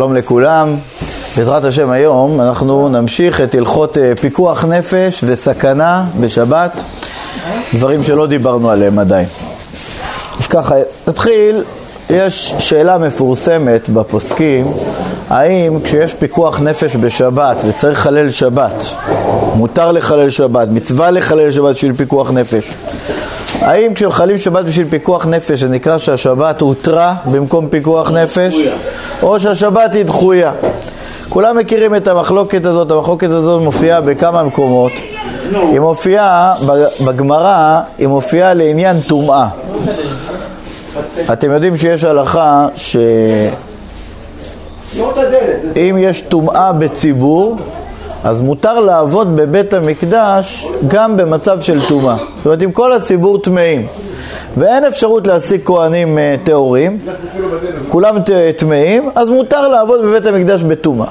שלום לכולם, בעזרת השם היום אנחנו נמשיך את הלכות אה, פיקוח נפש וסכנה בשבת, דברים שלא דיברנו עליהם עדיין. אז ככה, נתחיל, יש שאלה מפורסמת בפוסקים, האם כשיש פיקוח נפש בשבת וצריך לחלל שבת, מותר לחלל שבת, מצווה לחלל שבת בשביל פיקוח נפש, האם כשמחללים שבת בשביל פיקוח נפש זה נקרא שהשבת הותרה במקום פיקוח נפש? או שהשבת היא דחויה? כולם מכירים את המחלוקת הזאת, המחלוקת הזאת מופיעה בכמה מקומות. היא מופיעה, בגמרא, היא מופיעה לעניין טומאה. אתם יודעים שיש הלכה שאם יש טומאה בציבור, אז מותר לעבוד בבית המקדש גם במצב של טומאה. זאת אומרת, אם כל הציבור טמאים ואין אפשרות להשיג כהנים אה, טהורים, כולם טמאים, אז מותר לעבוד בבית המקדש בטומאה.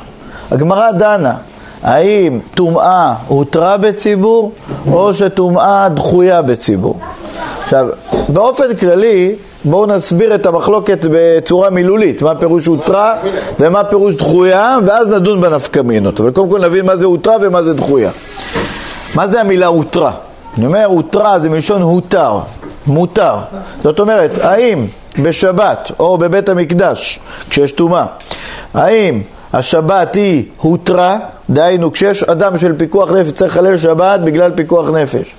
הגמרא דנה, האם טומאה הותרה בציבור או שטומאה דחויה בציבור. עכשיו, באופן כללי, בואו נסביר את המחלוקת בצורה מילולית, מה פירוש הותרה ומה פירוש דחויה, ואז נדון בנפקמינות. אבל קודם כל נבין מה זה הותרה ומה זה דחויה. מה זה המילה הותרה? אני אומר, הותרה זה מלשון הותר, מותר. זאת אומרת, האם בשבת או בבית המקדש, כשיש טומאה, האם השבת היא הותרה, דהיינו כשיש אדם של פיקוח נפש צריך לחלל שבת בגלל פיקוח נפש.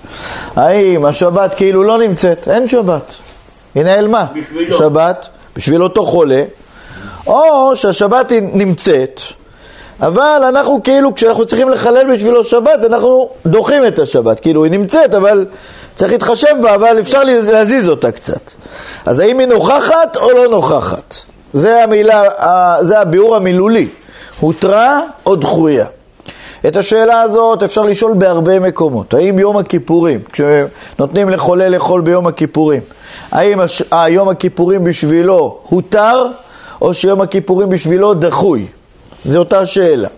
האם השבת כאילו לא נמצאת? אין שבת. היא נעלמה. בשבילו. שבת, בשביל אותו חולה, או שהשבת היא נמצאת, אבל אנחנו כאילו, כשאנחנו צריכים לחלל בשבילו שבת, אנחנו דוחים את השבת. כאילו היא נמצאת, אבל צריך להתחשב בה, אבל אפשר להזיז אותה קצת. אז האם היא נוכחת או לא נוכחת? זה המילה, זה הביאור המילולי. הותרה או דחויה. את השאלה הזאת אפשר לשאול בהרבה מקומות. האם יום הכיפורים, כשנותנים לחולה לאכול ביום הכיפורים, האם הש... יום הכיפורים בשבילו הותר, או שיום הכיפורים בשבילו דחוי? זו אותה שאלה.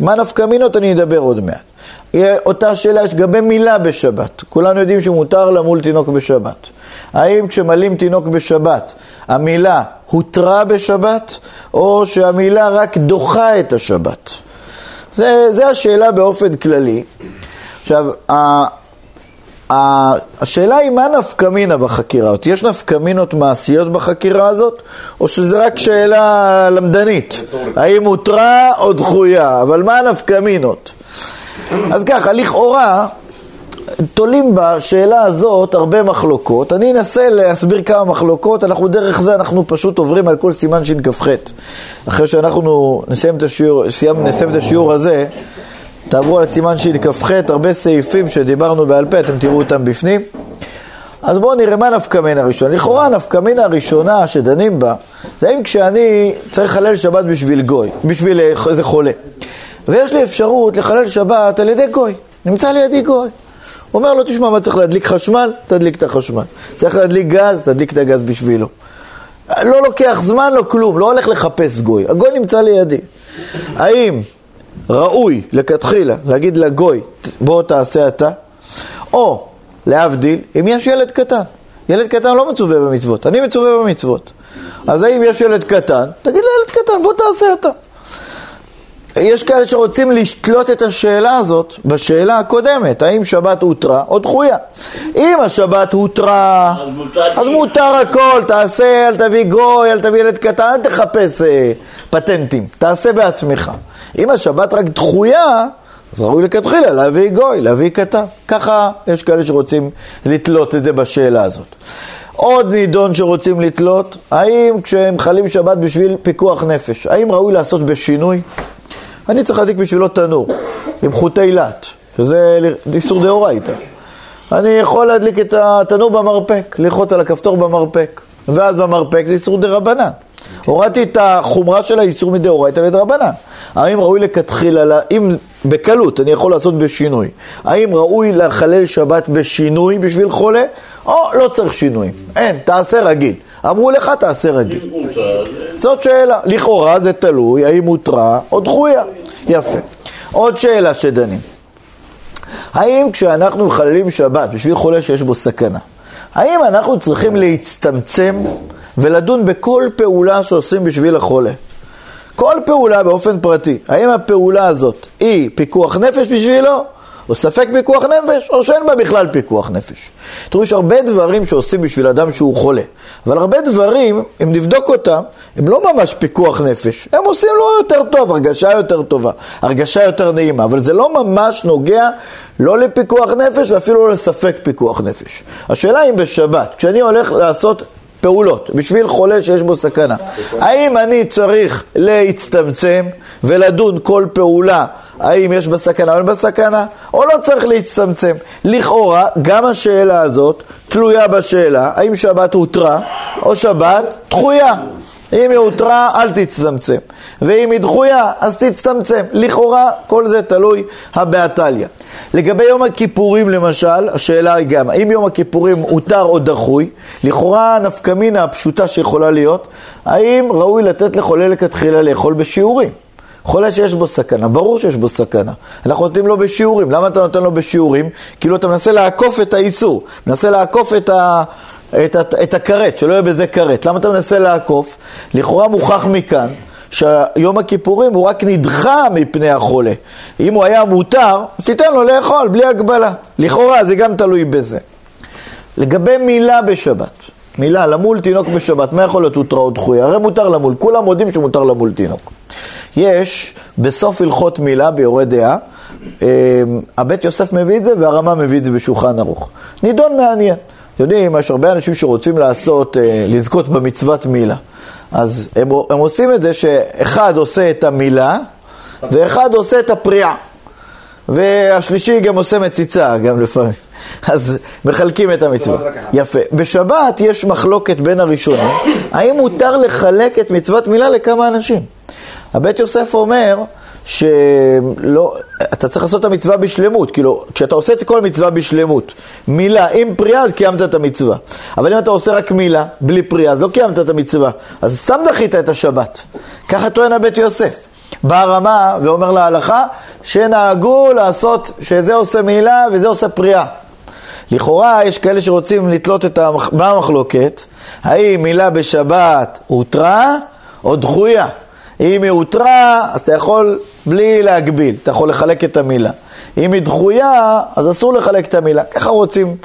מה נפקא מינות אני אדבר עוד מעט. אותה שאלה יש לגבי מילה בשבת. כולנו יודעים שמותר למול תינוק בשבת. האם כשמלים תינוק בשבת, המילה הותרה בשבת, או שהמילה רק דוחה את השבת? זה, זה השאלה באופן כללי. עכשיו, השאלה היא מה נפקא מינה הזאת? יש נפקא מינות מעשיות בחקירה הזאת, או שזה רק שאלה למדנית? האם הותרה או דחויה? אבל מה נפקא מינות? אז ככה, לכאורה, תולים בשאלה הזאת הרבה מחלוקות. אני אנסה להסביר כמה מחלוקות, אנחנו דרך זה אנחנו פשוט עוברים על כל סימן שכ"ח. אחרי שאנחנו נסיים את השיעור, נסיים את השיעור הזה, תעברו על סימן שכ"ח, הרבה סעיפים שדיברנו בעל פה, אתם תראו אותם בפנים. אז בואו נראה מה נפקא מינה הראשונה. לכאורה נפקא מינה הראשונה שדנים בה, זה אם כשאני צריך לחלל שבת בשביל גוי, בשביל איזה חולה. ויש לי אפשרות לחלל שבת על ידי גוי. נמצא לידי גוי. הוא אומר לו, תשמע, מה צריך להדליק חשמל? תדליק את החשמל. צריך להדליק גז? תדליק את הגז בשבילו. לא לוקח זמן, לא כלום, לא הולך לחפש גוי. הגוי נמצא לידי. האם ראוי לכתחילה להגיד לגוי, בוא תעשה אתה, או להבדיל, אם יש ילד קטן. ילד קטן לא מצווה במצוות, אני מצווה במצוות. אז האם יש ילד קטן, תגיד לילד קטן, בוא תעשה אתה. יש כאלה שרוצים לשתלות את השאלה הזאת בשאלה הקודמת, האם שבת הותרה או דחויה. אם השבת הותרה, אז מותר הכל, תעשה, אל תביא גוי, אל תביא ילד קטן, אל תחפש אה, פטנטים, תעשה בעצמך. אם השבת רק דחויה, אז ראוי לכתחילה להביא גוי, להביא קטן. ככה יש כאלה שרוצים לתלות את זה בשאלה הזאת. עוד נידון שרוצים לתלות, האם כשהם חלים שבת בשביל פיקוח נפש, האם ראוי לעשות בשינוי? אני צריך להדליק בשבילו תנור עם חוטי לט, שזה איסור דאורייתא. אני יכול להדליק את התנור במרפק, ללחוץ על הכפתור במרפק, ואז במרפק זה איסור דרבנן. הורדתי את החומרה של האיסור מדאורייתא לדרבנן. האם ראוי לכתחילה, אם בקלות אני יכול לעשות בשינוי, האם ראוי לחלל שבת בשינוי בשביל חולה, או לא צריך שינוי? אין, תעשה רגיל. אמרו לך תעשה רגיל. זאת שאלה. לכאורה זה תלוי האם הותרה או דחויה. יפה. עוד שאלה שדנים. האם כשאנחנו מחללים שבת בשביל חולה שיש בו סכנה, האם אנחנו צריכים להצטמצם ולדון בכל פעולה שעושים בשביל החולה? כל פעולה באופן פרטי, האם הפעולה הזאת היא פיקוח נפש בשבילו? או ספק פיקוח נפש, או שאין בה בכלל פיקוח נפש. תראו, יש הרבה דברים שעושים בשביל אדם שהוא חולה, אבל הרבה דברים, אם נבדוק אותם, הם לא ממש פיקוח נפש. הם עושים לו יותר טוב, הרגשה יותר טובה, הרגשה יותר נעימה, אבל זה לא ממש נוגע לא לפיקוח נפש ואפילו לא לספק פיקוח נפש. השאלה אם בשבת, כשאני הולך לעשות פעולות בשביל חולה שיש בו סכנה, האם אני צריך להצטמצם ולדון כל פעולה האם יש בסכנה או אין בסכנה, או לא צריך להצטמצם. לכאורה, גם השאלה הזאת תלויה בשאלה האם שבת הותרה או שבת דחויה. אם היא הותרה, אל תצטמצם. ואם היא דחויה, אז תצטמצם. לכאורה, כל זה תלוי הבעתליה. לגבי יום הכיפורים למשל, השאלה היא גם, האם יום הכיפורים הותר או דחוי? לכאורה הנפקמינה הפשוטה שיכולה להיות, האם ראוי לתת לחולה לכתחילה לאכול בשיעורים? חולה שיש בו סכנה, ברור שיש בו סכנה. אנחנו נותנים לו בשיעורים. למה אתה נותן לו בשיעורים? כאילו אתה מנסה לעקוף את האיסור, מנסה לעקוף את ה... את, את, את הכרת, שלא יהיה בזה כרת. למה אתה מנסה לעקוף? לכאורה מוכח מכאן שיום הכיפורים הוא רק נדחה מפני החולה. אם הוא היה מותר, תיתן לו לאכול בלי הגבלה. לכאורה זה גם תלוי בזה. לגבי מילה בשבת, מילה, למול תינוק בשבת, מה יכול להיות הותרה או דחויה? הרי מותר למול, כולם מודים שמותר למול תינוק. יש בסוף הלכות מילה ביורה דעה, אה, הבית יוסף מביא את זה והרמה מביא את זה בשולחן ערוך. נידון מעניין. אתם יודעים, יש הרבה אנשים שרוצים לעשות, אה, לזכות במצוות מילה. אז הם, הם עושים את זה שאחד עושה את המילה ואחד עושה את הפריעה. והשלישי גם עושה מציצה, גם לפעמים. אז מחלקים את המצווה. יפה. בשבת יש מחלוקת בין הראשונים, האם מותר לחלק את מצוות מילה לכמה אנשים? הבית יוסף אומר שלא, אתה צריך לעשות את המצווה בשלמות, כאילו, כשאתה עושה את כל המצווה בשלמות, מילה עם פריאה, אז קיימת את המצווה. אבל אם אתה עושה רק מילה, בלי פריאה, אז לא קיימת את המצווה. אז סתם דחית את השבת. ככה טוען הבית יוסף. בא רמה ואומר להלכה שנהגו לעשות, שזה עושה מילה וזה עושה פריאה. לכאורה יש כאלה שרוצים לתלות את המחלוקת, האם מילה בשבת הותרה או דחויה. אם היא הותרה, אז אתה יכול בלי להגביל, אתה יכול לחלק את המילה. אם היא דחויה, אז אסור לחלק את המילה. ככה רוצים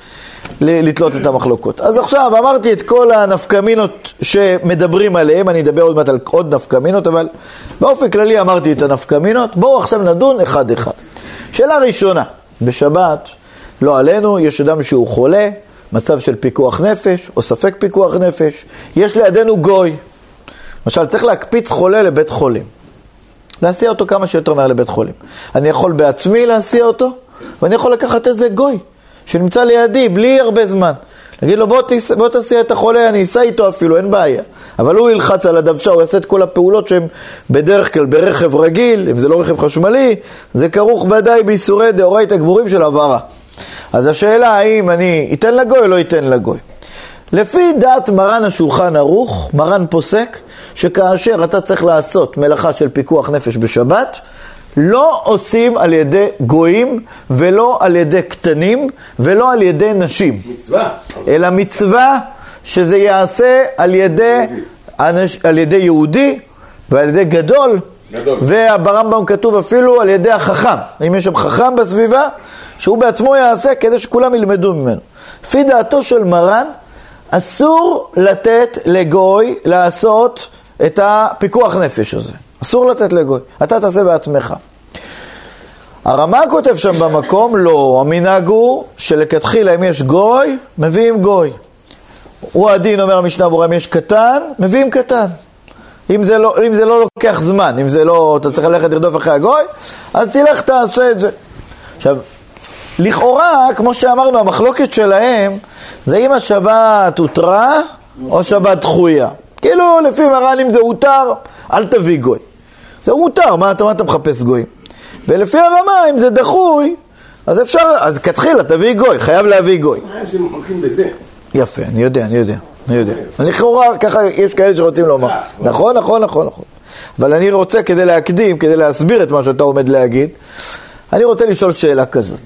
לתלות את המחלוקות. אז עכשיו אמרתי את כל הנפקמינות שמדברים עליהם, אני אדבר עוד מעט על עוד נפקמינות, אבל באופן כללי אמרתי את הנפקמינות. בואו עכשיו נדון אחד-אחד. שאלה ראשונה, בשבת, לא עלינו, יש אדם שהוא חולה, מצב של פיקוח נפש, או ספק פיקוח נפש, יש לידינו גוי. למשל, צריך להקפיץ חולה לבית חולים. להסיע אותו כמה שיותר מהר לבית חולים. אני יכול בעצמי להסיע אותו, ואני יכול לקחת איזה גוי שנמצא לידי בלי הרבה זמן. להגיד לו, בוא, תס... בוא תסיע את החולה, אני אסע איתו אפילו, אין בעיה. אבל הוא ילחץ על הדוושה, הוא יעשה את כל הפעולות שהן בדרך כלל ברכב רגיל, אם זה לא רכב חשמלי, זה כרוך ודאי בייסורי דאורייתא גמורים של הבהרה. אז השאלה האם אני אתן לגוי או לא אתן לגוי. לפי דעת מרן השולחן ערוך, מרן פוסק שכאשר אתה צריך לעשות מלאכה של פיקוח נפש בשבת, לא עושים על ידי גויים ולא על ידי קטנים ולא על ידי נשים. מצווה. אלא מצווה שזה ייעשה על ידי, אנש, על ידי יהודי ועל ידי גדול. גדול. וברמב"ם כתוב אפילו על ידי החכם. אם יש שם חכם בסביבה, שהוא בעצמו יעשה כדי שכולם ילמדו ממנו. לפי דעתו של מרן, אסור לתת לגוי לעשות את הפיקוח נפש הזה. אסור לתת לגוי. אתה תעשה בעצמך. הרמ"א כותב שם במקום, לא, המנהג הוא שלכתחילה אם יש גוי, מביאים גוי. הוא הדין, אומר המשנה ברורה, אם יש קטן, מביאים קטן. אם זה, לא, אם זה לא לוקח זמן, אם זה לא, אתה צריך ללכת לרדוף אחרי הגוי, אז תלך תעשה את זה. עכשיו, לכאורה, כמו שאמרנו, המחלוקת שלהם זה אם השבת הותרה או שבת דחויה. כאילו, לפי מרן אם זה הותר, אל תביא גוי. זה מותר, מה אתה, מה אתה מחפש גוי? ולפי הרמה, אם זה דחוי, אז אפשר, אז כתחילה תביא גוי, חייב להביא גוי. יפה, אני יודע, אני יודע, אני יודע. לכאורה, ככה יש כאלה שרוצים לומר. נכון, נכון, נכון, נכון. אבל אני רוצה, כדי להקדים, כדי להסביר את מה שאתה עומד להגיד, אני רוצה לשאול שאלה כזאת.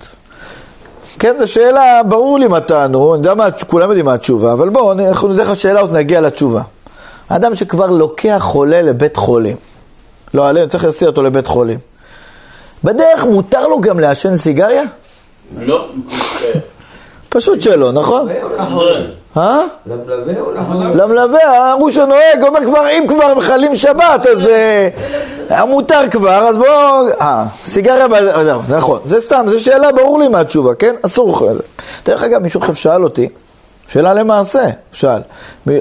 כן, זו שאלה, ברור לי מה טענו, אני יודע מה, כולם יודעים מה התשובה, אבל בואו, אנחנו נדע לך שאלה, עוד נגיע לתשובה. האדם שכבר לוקח חולה לבית חולים, לא עלינו, צריך להסיע אותו לבית חולים. בדרך מותר לו גם לעשן סיגריה? לא. פשוט שלא, נכון? אה? למלווה הראש הנוהג אומר כבר, אם כבר מחללים שבת, אז אה, מותר כבר, אז בואו... אה, סיגריה, אה, נכון, זה סתם, זו שאלה, ברור לי מה התשובה, כן? אסור לך. דרך אגב, מישהו עכשיו שאל אותי, שאלה למעשה, שאל,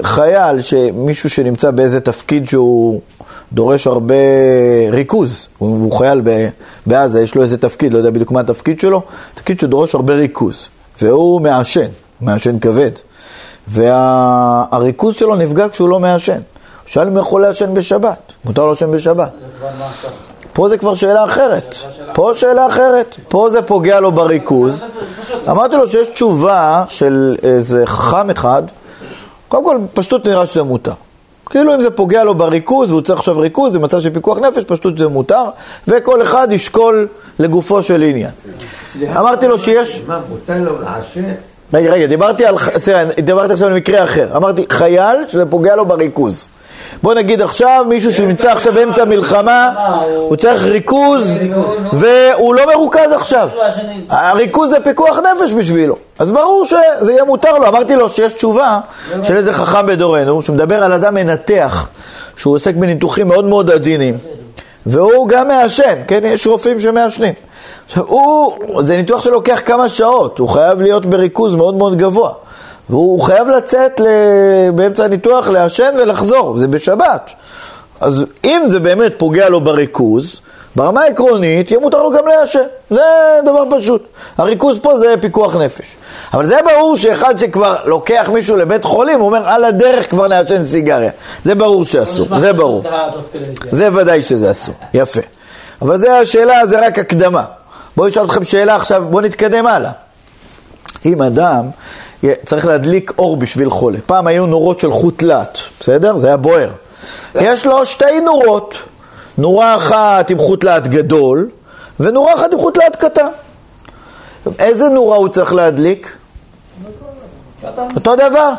חייל, מישהו שנמצא באיזה תפקיד שהוא דורש הרבה ריכוז, הוא, חייל בעזה, יש לו איזה תפקיד, לא יודע בדיוק מה התפקיד שלו, תפקיד שדורש הרבה ריכוז, והוא מעשן, מעשן כבד. והריכוז שלו נפגע כשהוא לא מעשן. הוא שאל אם הוא יכול לעשן בשבת, מותר לו לעשן בשבת. פה זה כבר שאלה אחרת. פה שאלה אחרת. פה זה פוגע לו בריכוז. אמרתי לו שיש תשובה של איזה חכם אחד, קודם כל, פשטות נראה שזה מותר. כאילו אם זה פוגע לו בריכוז, והוא צריך עכשיו ריכוז, זה מצב של פיקוח נפש, פשטות זה מותר, וכל אחד ישקול לגופו של עניין. אמרתי לו שיש... מה, מותר לו לעשן? רגע, רגע, דיברתי על, דיברתי עכשיו על מקרה אחר. אמרתי, חייל שזה פוגע לו בריכוז. בוא נגיד עכשיו, מישהו שנמצא עכשיו באמצע המלחמה, הוא צריך ריכוז, והוא לא מרוכז עכשיו. הריכוז זה פיקוח נפש בשבילו. אז ברור שזה יהיה מותר לו. אמרתי לו שיש תשובה של איזה חכם בדורנו, שמדבר על אדם מנתח, שהוא עוסק בניתוחים מאוד מאוד עדינים, והוא גם מעשן, כן? יש רופאים שמעשנים. עכשיו, הוא, זה ניתוח שלוקח כמה שעות, הוא חייב להיות בריכוז מאוד מאוד גבוה. והוא חייב לצאת ל... באמצע הניתוח, לעשן ולחזור, זה בשבת. אז אם זה באמת פוגע לו בריכוז, ברמה העקרונית, יהיה מותר לו גם לעשן. זה דבר פשוט. הריכוז פה זה פיקוח נפש. אבל זה ברור שאחד שכבר לוקח מישהו לבית חולים, הוא אומר, על הדרך כבר נעשן סיגריה. זה ברור שאסור, זה ברור. זה ודאי שזה אסור. יפה. אבל זה השאלה, זה רק הקדמה. בואו נשאל אתכם שאלה עכשיו, בואו נתקדם הלאה. אם אדם צריך להדליק אור בשביל חולה, פעם היו נורות של חוט לאט, בסדר? זה היה בוער. יש לו שתי נורות, נורה אחת עם חוט לאט גדול, ונורה אחת עם חוט לאט קטן. איזה נורה הוא צריך להדליק? אותו דבר.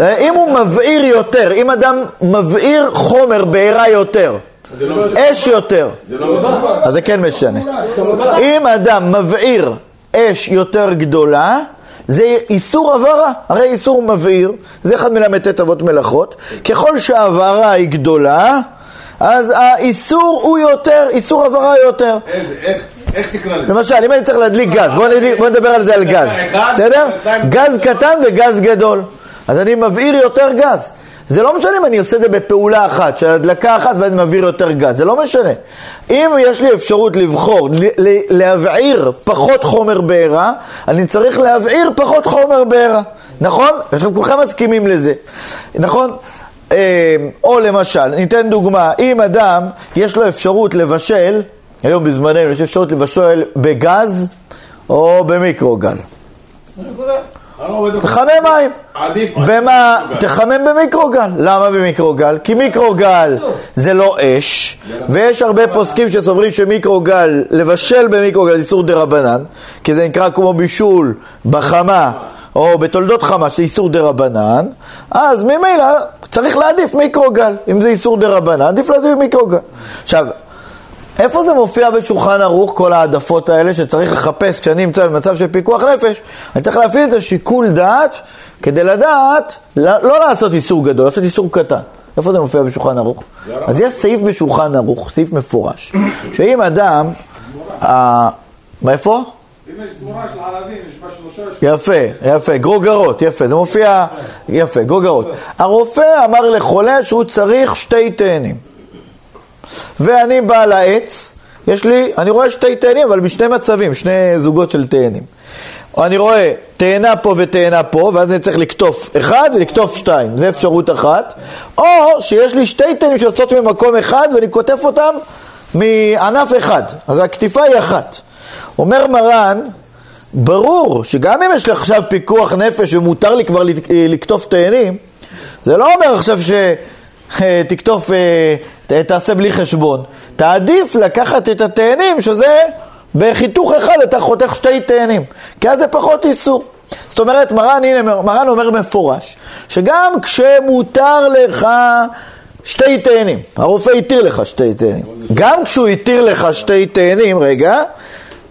אם הוא מבעיר יותר, אם אדם מבעיר חומר בעירה יותר, אש יותר, אז זה כן משנה. אם אדם מבעיר אש יותר גדולה, זה איסור הבהרה, הרי איסור מבעיר, זה אחד מל"ט אבות מלאכות, ככל שההבהרה היא גדולה, אז האיסור הוא יותר, איסור הבהרה יותר. איזה, איך, איך תקרא לזה? למשל, אם אני צריך להדליק גז, בוא נדבר, בוא נדבר על זה על גז, בסדר? גז קטן וגז גדול. אז אני מבעיר יותר גז. זה לא משנה אם אני עושה את זה בפעולה אחת, של הדלקה אחת ואני מבעיר יותר גז, זה לא משנה. אם יש לי אפשרות לבחור, להבעיר פחות חומר בעירה, אני צריך להבעיר פחות חומר בעירה, נכון? עכשיו כולכם מסכימים לזה, נכון? אה, או למשל, ניתן דוגמה, אם אדם יש לו אפשרות לבשל, היום בזמננו יש אפשרות לבשל בגז או במיקרוגל. תחמם מים. במה? תחמם במיקרוגל. למה במיקרוגל? כי מיקרוגל זה לא אש, ויש הרבה פוסקים שסוברים שמיקרוגל, לבשל במיקרוגל זה איסור דה רבנן, כי זה נקרא כמו בישול בחמה, או בתולדות חמה, שזה איסור דה רבנן, אז ממילא צריך להעדיף מיקרוגל. אם זה איסור דה רבנן, עדיף להעדיף מיקרוגל. עכשיו, איפה זה מופיע בשולחן ערוך, כל העדפות האלה שצריך לחפש כשאני נמצא במצב של פיקוח נפש? אני צריך להפעיל את השיקול דעת כדי לדעת, לא, לעשות איסור גדול, לעשות איסור קטן. איפה זה מופיע בשולחן ערוך? אז יש סעיף בשולחן ערוך, סעיף מפורש, שאם אדם, אה, מאיפה? יפה, יפה, גרוגרות, יפה, זה מופיע, יפה, גרוגרות. הרופא אמר לחולה שהוא צריך שתי תאנים. ואני בא לעץ, יש לי, אני רואה שתי תאנים, אבל בשני מצבים, שני זוגות של תאנים. אני רואה תאנה פה ותאנה פה, ואז אני צריך לקטוף אחד ולקטוף שתיים, זה אפשרות אחת. או שיש לי שתי תאנים שיוצאות ממקום אחד ואני קוטף אותם מענף אחד, אז הקטיפה היא אחת. אומר מרן, ברור שגם אם יש לי עכשיו פיקוח נפש ומותר לי כבר לקטוף תאנים, זה לא אומר עכשיו שתקטוף, תעשה בלי חשבון. תעדיף לקחת את התאנים שזה בחיתוך אחד אתה חותך שתי תאנים, כי אז זה פחות איסור. זאת אומרת, מרן, הנה, מרן אומר מפורש, שגם כשמותר לך שתי תאנים, הרופא התיר לך שתי תאנים. גם כשהוא התיר לך שתי תאנים, רגע,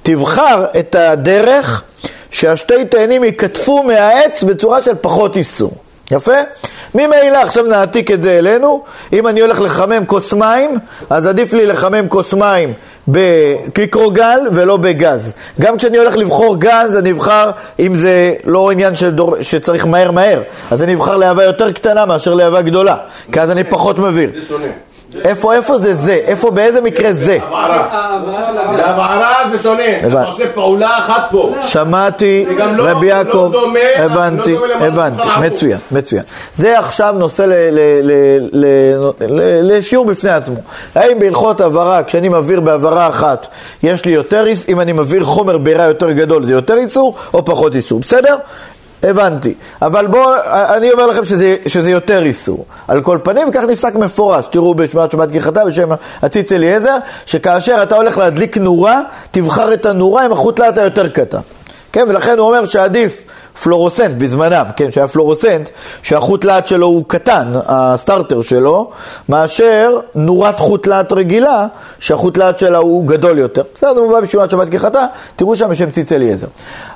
תבחר את הדרך שהשתי תאנים ייכתפו מהעץ בצורה של פחות איסור. יפה? ממילא עכשיו נעתיק את זה אלינו, אם אני הולך לחמם כוס מים, אז עדיף לי לחמם כוס מים בקיקרוגל ולא בגז. גם כשאני הולך לבחור גז, אני אבחר, אם זה לא עניין שדור, שצריך מהר מהר, אז אני אבחר להבה יותר קטנה מאשר להבה גדולה, כי אז אני פחות מביא. זה שונה. איפה, איפה זה זה? איפה, באיזה מקרה זה? הבערה. להבערה זה שונה. הבנתי. אתה עושה פעולה אחת פה. שמעתי, לא- רבי לא יעקב, הבנתי, לא הבנתי, שפרענו. מצוין, מצוין. זה עכשיו נושא ל- ל- ל- ל- ל- לשיעור בפני עצמו. האם בהלכות הבהרה, כשאני מבהיר בהבהרה אחת, יש לי יותר איסור, אם אני מבהיר חומר בעירה יותר גדול, זה יותר איסור או פחות איסור, בסדר? הבנתי. אבל בואו, אני אומר לכם שזה, שזה יותר איסור. על כל פנים, וכך נפסק מפורש. תראו בשמעת שבת גיחתה בשם הציץ אליעזר, שכאשר אתה הולך להדליק נורה, תבחר את הנורה עם החוט לאט היותר קטן. כן, ולכן הוא אומר שעדיף פלורוסנט בזמנם, כן, שהיה פלורוסנט, שהחוט לאט שלו הוא קטן, הסטארטר שלו, מאשר נורת חוט לאט רגילה, שהחוט לאט שלה הוא גדול יותר. בסדר, זה מובא בשביעת שבת כחתה, תראו שם בשם ציץ אליעזר.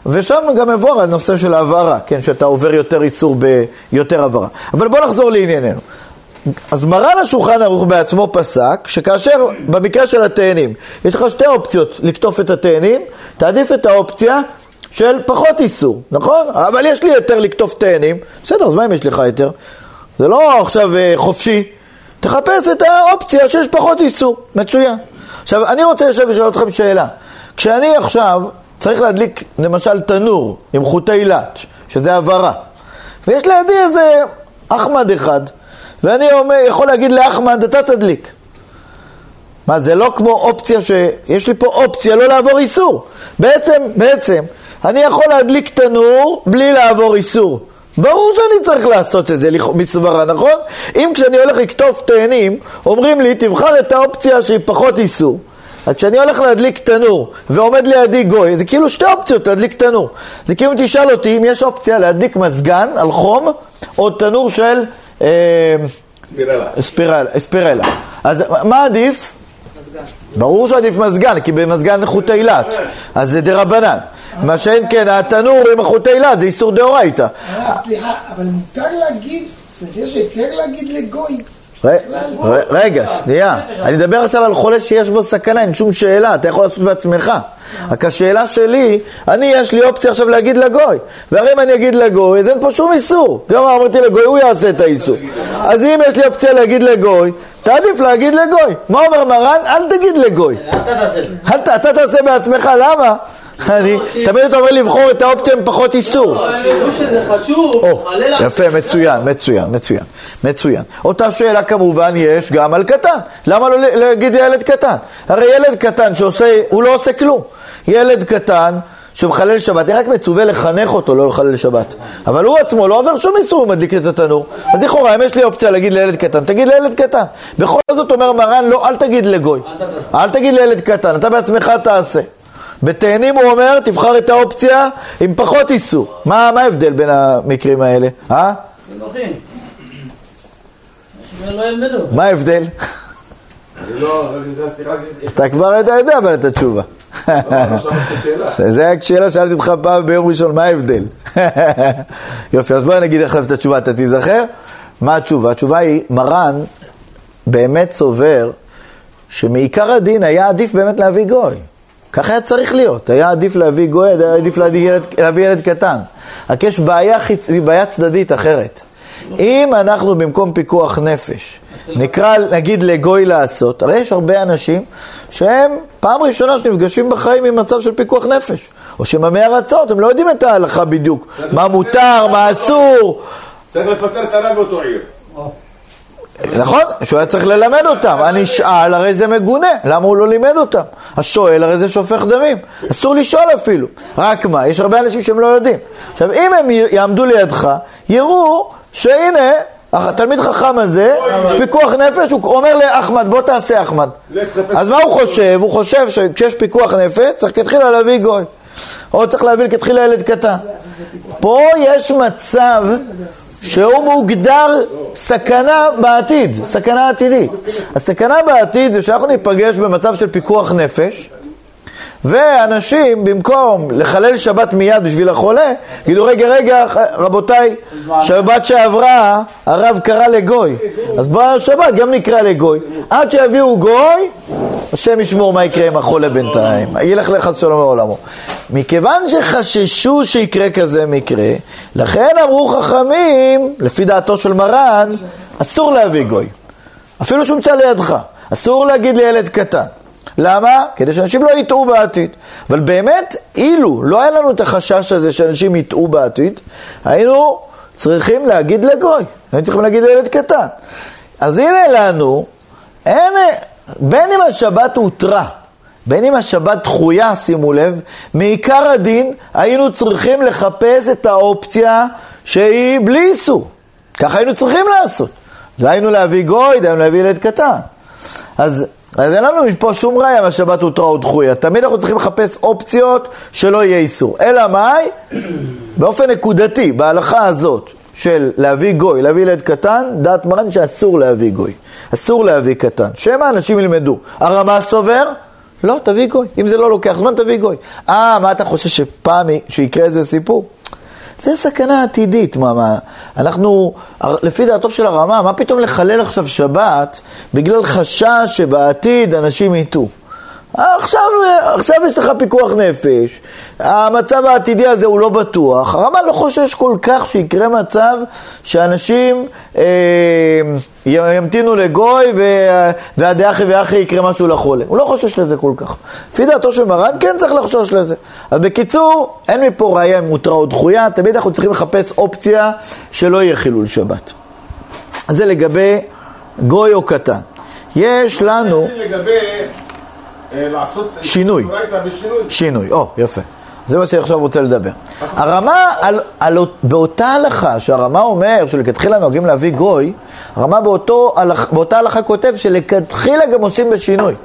ושם גם מבואר הנושא של ההבהרה, כן, שאתה עובר יותר איסור ביותר הבהרה. אבל בואו נחזור לענייננו. אז מרן השולחן ערוך בעצמו פסק שכאשר במקרה של התאנים יש לך שתי אופציות לקטוף את התאנים, תעדיף את האופציה של פחות איסור, נכון? אבל יש לי היתר לקטוף תאנים, בסדר, אז מה אם יש לך היתר? זה לא עכשיו אה, חופשי, תחפש את האופציה שיש פחות איסור, מצוין. עכשיו, אני רוצה לשבת ולשאול אתכם שאלה. כשאני עכשיו צריך להדליק למשל תנור עם חוטי לט, שזה הבהרה, ויש לידי איזה אחמד אחד, ואני אומר, יכול להגיד לאחמד, אתה תדליק. מה, זה לא כמו אופציה שיש לי פה אופציה לא לעבור איסור. בעצם, בעצם, אני יכול להדליק תנור בלי לעבור איסור. ברור שאני צריך לעשות את זה מסברה, נכון? אם כשאני הולך לקטוף תאנים, אומרים לי, תבחר את האופציה שהיא פחות איסור. אז כשאני הולך להדליק תנור ועומד לידי גוי, זה כאילו שתי אופציות להדליק תנור. זה כאילו אם תשאל אותי אם יש אופציה להדליק מזגן על חום או תנור של אה. ספירלה, ספירלה. אז מה עדיף? ברור שעדיף מזגן, כי במזגן חוטי אילת, אז זה דה רבנן. מה שאין כן, התנור עם החוטי אילת זה איסור דאורייתא. אה, סליחה, אבל מותר להגיד, יש היתר להגיד לגוי. רגע, שנייה. אני מדבר עכשיו על חולה שיש בו סכנה, אין שום שאלה, אתה יכול לעשות בעצמך. רק השאלה שלי, אני, יש לי אופציה עכשיו להגיד לגוי. והרי אם אני אגיד לגוי, אז אין פה שום איסור. גם אמרתי לגוי, הוא יעשה את האיסור. אז אם יש לי אופציה להגיד לגוי, תעדיף להגיד לגוי. מה אומר מרן? אל תגיד לגוי. אל ת- אתה תעשה בעצמך, למה? אני, תמיד אתה אומר לבחור את האופציה עם פחות איסור. לה- יפה, מצוין, מצוין, מצוין, מצוין. אותה שאלה כמובן יש גם על קטן. למה לא להגיד ילד קטן? הרי ילד קטן שעושה, הוא לא עושה כלום. ילד קטן שמחלל שבת, אני רק מצווה לחנך אותו לא לחלל שבת. אבל הוא עצמו לא עובר שום איסור, הוא מדליק את התנור. אז לכאורה, אם יש לי אופציה להגיד לילד קטן, תגיד לילד קטן. בכל זאת אומר מרן, לא, אל תגיד לגוי. אל תגיד לילד קטן, אתה בעצמך תעשה. בתאנים הוא אומר, תבחר את האופציה עם פחות איסור. מה, מה ההבדל בין המקרים האלה? אה? לא. מה ההבדל? לא, רק... אתה כבר יודע אבל את התשובה. זה השאלה שאלתי אותך פעם ביום ראשון, מה ההבדל? יופי, אז בוא נגיד עכשיו את התשובה, אתה תיזכר? מה התשובה? התשובה היא, מרן באמת סובר שמעיקר הדין היה עדיף באמת להביא גוי. ככה היה צריך להיות, היה עדיף להביא גוי, היה עדיף להביא ילד, להביא ילד קטן. רק יש בעיה, חיצ... בעיה צדדית אחרת. אם אנחנו במקום פיקוח נפש, נקרא נגיד לגוי לעשות, הרי יש הרבה אנשים שהם פעם ראשונה שנפגשים בחיים עם מצב של פיקוח נפש, או שממי ארצות, הם לא יודעים את ההלכה בדיוק, מה מותר, מה אסור, צריך לפטר את הרב באותו עיר. נכון, שהוא היה צריך ללמד אותם. הנשאל הרי זה מגונה, למה הוא לא לימד אותם? השואל הרי זה שופך דמים. אסור לשאול אפילו. רק מה, יש הרבה אנשים שהם לא יודעים. עכשיו, אם הם יעמדו לידך, יראו שהנה, התלמיד חכם הזה, פיקוח נפש, הוא אומר לאחמד, בוא תעשה אחמד. אז מה הוא חושב? הוא חושב שכשיש פיקוח נפש, צריך כתחילה להביא גוי. או צריך להביא כתחילה ילד קטן. פה יש מצב שהוא מוגדר סכנה בעתיד, סכנה עתידית. הסכנה בעתיד זה שאנחנו ניפגש במצב של פיקוח נפש, ואנשים, במקום לחלל שבת מיד בשביל החולה, יגידו, רגע, רגע, רבותיי, שבת שעברה הרב קרא לגוי, אז בשבת גם נקרא לגוי. עד שיביאו גוי, השם ישמור מה יקרה עם החולה בינתיים, ילך לך שלום לעולמו. מכיוון שחששו שיקרה כזה מקרה, לכן אמרו חכמים, לפי דעתו של מרן, אסור להביא גוי. אפילו שהוא נמצא לידך, אסור להגיד לילד קטן. למה? כדי שאנשים לא יטעו בעתיד. אבל באמת, אילו לא היה לנו את החשש הזה שאנשים יטעו בעתיד, היינו צריכים להגיד לגוי, היינו צריכים להגיד לילד קטן. אז הנה לנו, אין, בין אם השבת הותרה, בין אם השבת דחויה, שימו לב, מעיקר הדין היינו צריכים לחפש את האופציה שהיא בלי איסור. ככה היינו צריכים לעשות. דהיינו להביא גוי, דהיינו להביא ילד קטן. אז אז אין לנו פה שום ראיה מהשבת הותרה או דחויה. תמיד אנחנו צריכים לחפש אופציות שלא יהיה איסור. אלא מאי? באופן נקודתי, בהלכה הזאת של להביא גוי, להביא ילד קטן, דעת מרן שאסור להביא גוי. אסור להביא קטן. שמא אנשים ילמדו. הרמה סובר? לא, תביא גוי. אם זה לא לוקח זמן, תביא גוי. אה, מה אתה חושב שפעם שיקרה איזה סיפור? זה סכנה עתידית, מה, מה, אנחנו, לפי דעתו של הרמה, מה פתאום לחלל עכשיו שבת בגלל חשש שבעתיד אנשים יטעו? עכשיו, עכשיו יש לך פיקוח נפש, המצב העתידי הזה הוא לא בטוח, הרמה לא חושש כל כך שיקרה מצב שאנשים אה, ימתינו לגוי והדאחי ואחי יקרה משהו לחולה, הוא לא חושש לזה כל כך. לפי דעתו של מרן כן צריך לחשוש לזה. אז בקיצור, אין מפה ראייה מותרה או דחויה, תמיד אנחנו צריכים לחפש אופציה שלא יהיה חילול שבת. זה לגבי גוי או קטן. יש לנו... לגבי לעשות... שינוי. שינוי, או, יפה. זה מה שאני עכשיו רוצה לדבר. הרמה, על, על, באותה הלכה, שהרמה אומר שלכתחילה נוהגים להביא גוי, הרמה באותו, באותה הלכה כותב שלכתחילה גם עושים בשינוי.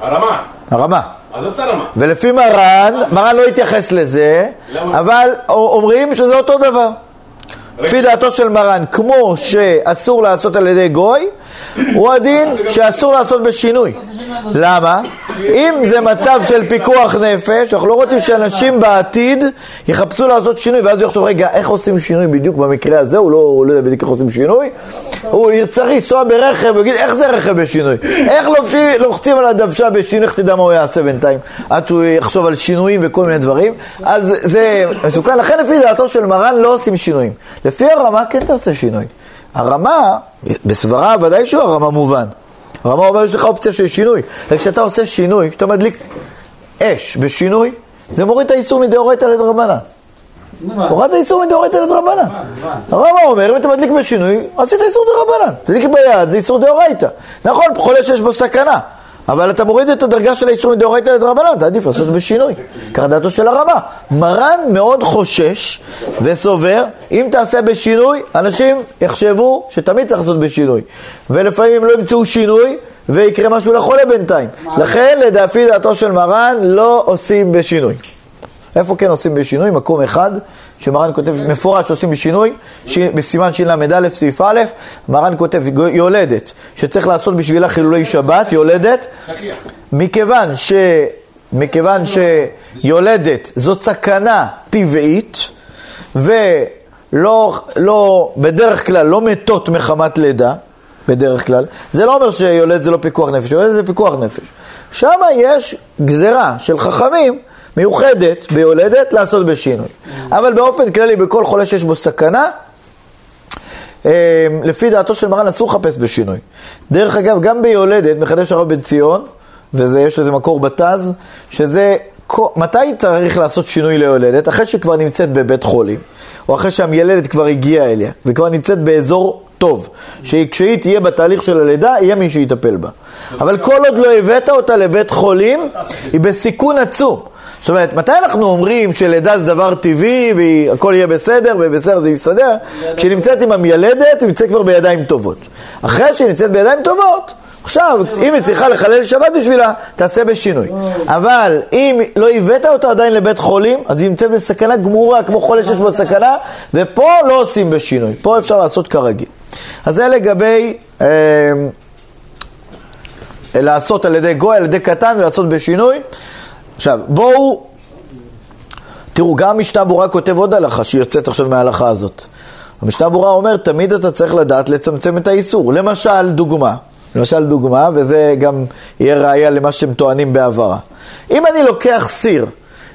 הרמה. הרמה. עזוב את הרמה. ולפי מרן, מרן לא התייחס לזה, אבל אומרים שזה אותו דבר. לפי דעתו של מרן, כמו שאסור לעשות על ידי גוי, הוא הדין שאסור לעשות בשינוי. למה? אם זה מצב של פיקוח נפש, אנחנו לא רוצים שאנשים בעתיד יחפשו לעשות שינוי, ואז הוא יחשוב, רגע, איך עושים שינוי בדיוק במקרה הזה? לא, הוא לא יודע בדיוק איך עושים שינוי. הוא צריך לנסוע ברכב, הוא יגיד, איך זה רכב בשינוי? איך לוחצים על הדוושה בשינוי, איך תדע מה הוא יעשה בינתיים? עד שהוא יחשוב על שינויים וכל מיני דברים. אז זה מסוכן. לכן לפי דעתו של מרן לא עושים שינויים. לפי הרמה כן תעשה שינוי. הרמה, בסברה ודאי שהוא הרמה מובן. הרמה אומר, יש לך אופציה של שינוי. וכשאתה עושה שינוי, כשאתה מדליק אש בשינוי, זה מוריד את האיסור מדאורייתא לדרבנן. הורד האיסור מדאורייתא לדרבנן. הרמה אומר, אם אתה מדליק בשינוי, עשית איסור דרבנן. תדליק ביד, זה איסור דאורייתא. נכון, חולה שיש בו סכנה. אבל אתה מוריד את הדרגה של האיסור מדאורייתא לדרבנן, אתה עדיף לעשות בשינוי, ככה דעתו של הרמה. מרן מאוד חושש וסובר, אם תעשה בשינוי, אנשים יחשבו שתמיד צריך לעשות בשינוי. ולפעמים לא ימצאו שינוי, ויקרה משהו לחולה בינתיים. לכן, לדעתי דעתו של מרן, לא עושים בשינוי. איפה כן עושים בשינוי? מקום אחד, שמרן כותב מפורש שעושים בשינוי, ש... בסימן של"א סעיף א', מרן כותב יולדת, שצריך לעשות בשבילה חילולי שבת, יולדת, מכיוון, ש... מכיוון שיולדת זאת סכנה טבעית, ולא, לא, בדרך כלל לא מתות מחמת לידה, בדרך כלל, זה לא אומר שיולדת זה לא פיקוח נפש, יולדת זה פיקוח נפש. שם יש גזרה של חכמים מיוחדת ביולדת לעשות בשינוי. אבל באופן כללי, בכל חולה שיש בו סכנה, אה, לפי דעתו של מרן אסור לחפש בשינוי. דרך אגב, גם ביולדת, מחדש הרב בן ציון, ויש לזה מקור בתז, שזה, מתי צריך לעשות שינוי ליולדת? אחרי שכבר נמצאת בבית חולים, או אחרי שהמיילדת כבר הגיעה אליה, וכבר נמצאת באזור טוב, שכשהיא תהיה בתהליך של הלידה, יהיה מי שיטפל בה. אבל כל עוד לא הבאת אותה לבית חולים, היא בסיכון עצום. זאת אומרת, מתי אנחנו אומרים שלידה זה דבר טבעי והכל יהיה בסדר ובסדר זה יסתדר? כשהיא נמצאת עם המיילדת, היא נמצאת כבר בידיים טובות. אחרי שהיא נמצאת בידיים טובות, עכשיו, אם היא צריכה לחלל שבת בשבילה, תעשה בשינוי. אבל אם לא הבאת אותה עדיין לבית חולים, אז היא נמצאת בסכנה גמורה, כמו חולה שיש בו סכנה, ופה לא עושים בשינוי, פה אפשר לעשות כרגיל. אז זה לגבי אה, לעשות על ידי גוי, על ידי קטן ולעשות בשינוי. עכשיו, בואו, תראו, גם משנה ברורה כותב עוד הלכה שיוצאת עכשיו מההלכה הזאת. המשנה ברורה אומר, תמיד אתה צריך לדעת לצמצם את האיסור. למשל, דוגמה, למשל דוגמה, וזה גם יהיה ראייה למה שאתם טוענים בעברה. אם אני לוקח סיר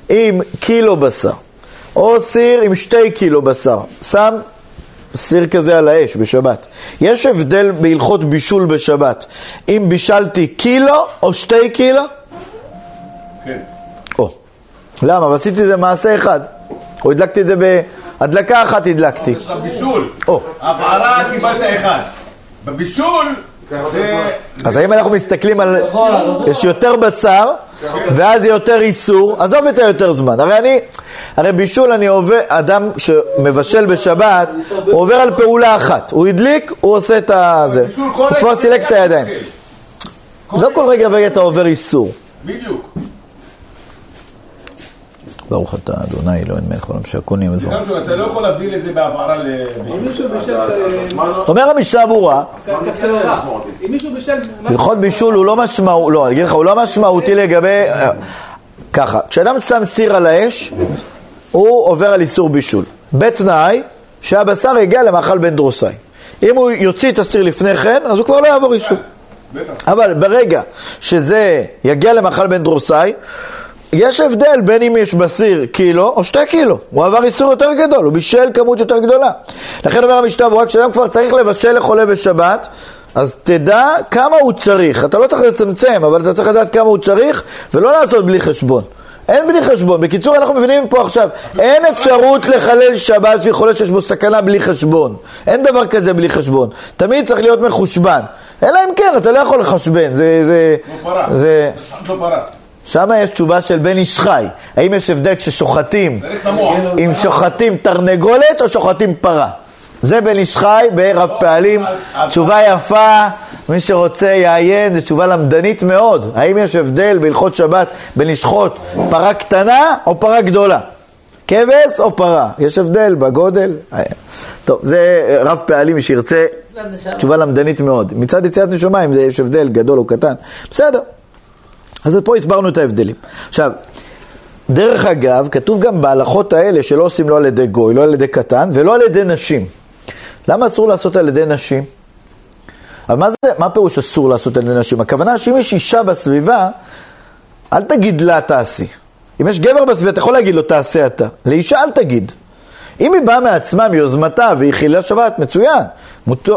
עם קילו בשר, או סיר עם שתי קילו בשר, שם סיר כזה על האש בשבת. יש הבדל בהלכות בישול בשבת, אם בישלתי קילו או שתי קילו? כן. למה? ועשיתי את זה מעשה אחד. או הדלקתי את זה בהדלקה אחת הדלקתי. יש לך בישול. או. הבערה קיבלת אחד. בבישול זה... אז האם אנחנו מסתכלים על... יש יותר בשר, ואז יותר איסור, עזוב את היותר זמן. הרי אני, הרי בישול אני עובר, אדם שמבשל בשבת, הוא עובר על פעולה אחת. הוא הדליק, הוא עושה את הזה. בישול כל הוא כבר זה סילק את הידיים. לא כל רגע ורגע אתה עובר איסור. בדיוק. ברוך אתה אדוני אלוהים מלך העולם שהקונים וזו. גם שאתה לא יכול להבדיל את זה בהעברה בישל אה, אומר המשנה ברורה. הלכות בישול הוא לא משמעותי, לא, אני אגיד לך, הוא לא משמעותי לגבי... ככה, כשאדם שם סיר על האש, הוא עובר על איסור בישול. בתנאי שהבשר יגיע למאכל בן דרוסאי. אם הוא יוציא את הסיר לפני כן, אז הוא כבר לא יעבור איסור. אבל ברגע שזה יגיע למאכל בן דרוסאי, יש הבדל בין אם יש בסיר קילו או שתי קילו. הוא עבר איסור יותר גדול, הוא בישל כמות יותר גדולה. לכן אומר המשנה ברורה, כשאדם כבר צריך לבשל לחולה בשבת, אז תדע כמה הוא צריך. אתה לא צריך לצמצם, אבל אתה צריך לדעת כמה הוא צריך, ולא לעשות בלי חשבון. אין בלי חשבון. בקיצור, אנחנו מבינים פה עכשיו, אין אפשרות לחלל שבת בשביל חולה שיש בו סכנה בלי חשבון. אין דבר כזה בלי חשבון. תמיד צריך להיות מחושבן. אלא אם כן, אתה לא יכול לחשבן. זה... זה... כמו פרה. זה... זה לו פרה. שם יש תשובה של בן איש חי. האם יש הבדל כששוחטים. אם שוחטים תרנגולת או שוחטים פרה? זה בן איש חי ברב פעלים. תשובה יפה, מי שרוצה יעיין, זו תשובה למדנית מאוד. האם יש הבדל בהלכות שבת בין לשחוט פרה קטנה או פרה גדולה? כבש או פרה? יש הבדל בגודל? טוב, זה רב פעלים, מי שירצה, תשובה למדנית מאוד. מצד יציאת נשמה, אם זה יש הבדל גדול או קטן, בסדר. אז פה הסברנו את ההבדלים. עכשיו, דרך אגב, כתוב גם בהלכות האלה שלא עושים לא על ידי גוי, לא על ידי קטן ולא על ידי נשים. למה אסור לעשות על ידי נשים? אבל מה זה, מה פירוש אסור לעשות על ידי נשים? הכוונה שאם יש אישה בסביבה, אל תגיד לה תעשי. אם יש גבר בסביבה, אתה יכול להגיד לו תעשה אתה. לאישה אל תגיד. אם היא באה מעצמה, מיוזמתה, והיא חילה שבת, מצוין.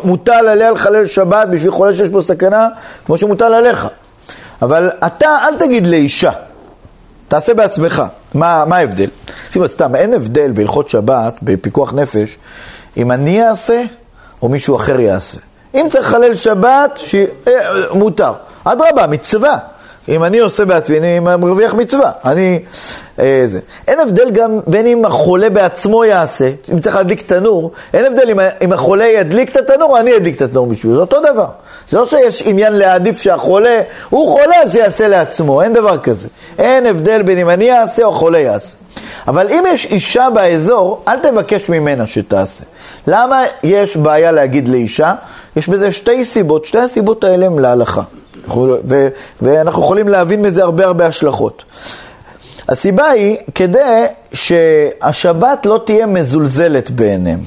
מוטל עליה לחלל שבת בשביל חולה שיש בו סכנה, כמו שמוטל עליך. אבל אתה, אל תגיד לאישה, תעשה בעצמך. מה, מה ההבדל? שימו סתם, אין הבדל בהלכות שבת, בפיקוח נפש, אם אני אעשה או מישהו אחר יעשה. אם צריך לחלל שבת, ש... אה, מותר. אדרבה, מצווה. אם אני עושה בעצמי, אני מרוויח מצווה. אני... אה, זה. אין הבדל גם בין אם החולה בעצמו יעשה, אם צריך להדליק תנור, אין הבדל אם, אם החולה ידליק את התנור או אני אדליק את התנור בשבילו, זה אותו דבר. זה לא שיש עניין להעדיף שהחולה, הוא חולה אז יעשה לעצמו, אין דבר כזה. אין הבדל בין אם אני אעשה או החולה יעשה. אבל אם יש אישה באזור, אל תבקש ממנה שתעשה. למה יש בעיה להגיד לאישה? יש בזה שתי סיבות, שתי הסיבות האלה הם להלכה. ו- ואנחנו יכולים להבין מזה הרבה הרבה השלכות. הסיבה היא כדי שהשבת לא תהיה מזולזלת בעיניהם.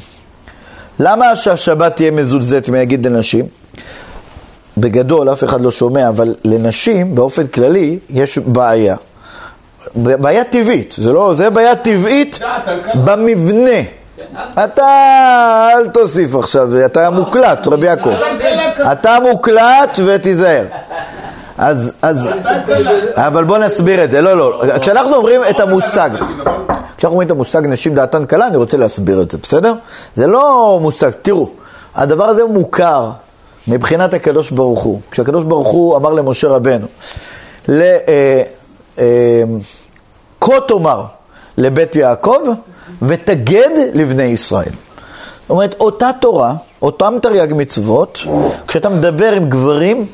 למה שהשבת תהיה מזולזלת, אם אני אגיד לנשים? בגדול, אף אחד לא שומע, אבל לנשים, באופן כללי, יש בעיה. בעיה טבעית, זה לא, זה בעיה טבעית במבנה. אתה, אל תוסיף עכשיו, אתה מוקלט, רבי יעקב. אתה מוקלט ותיזהר. אז, אז, אבל בוא נסביר את זה, לא, לא, כשאנחנו אומרים את המושג, כשאנחנו אומרים את המושג נשים דעתן קלה, אני רוצה להסביר את זה, בסדר? זה לא מושג, תראו, הדבר הזה מוכר מבחינת הקדוש ברוך הוא. כשהקדוש ברוך הוא אמר למשה רבנו, כה תאמר לבית יעקב ותגד לבני ישראל. זאת אומרת, אותה תורה, אותם תרי"ג מצוות, כשאתה מדבר עם גברים,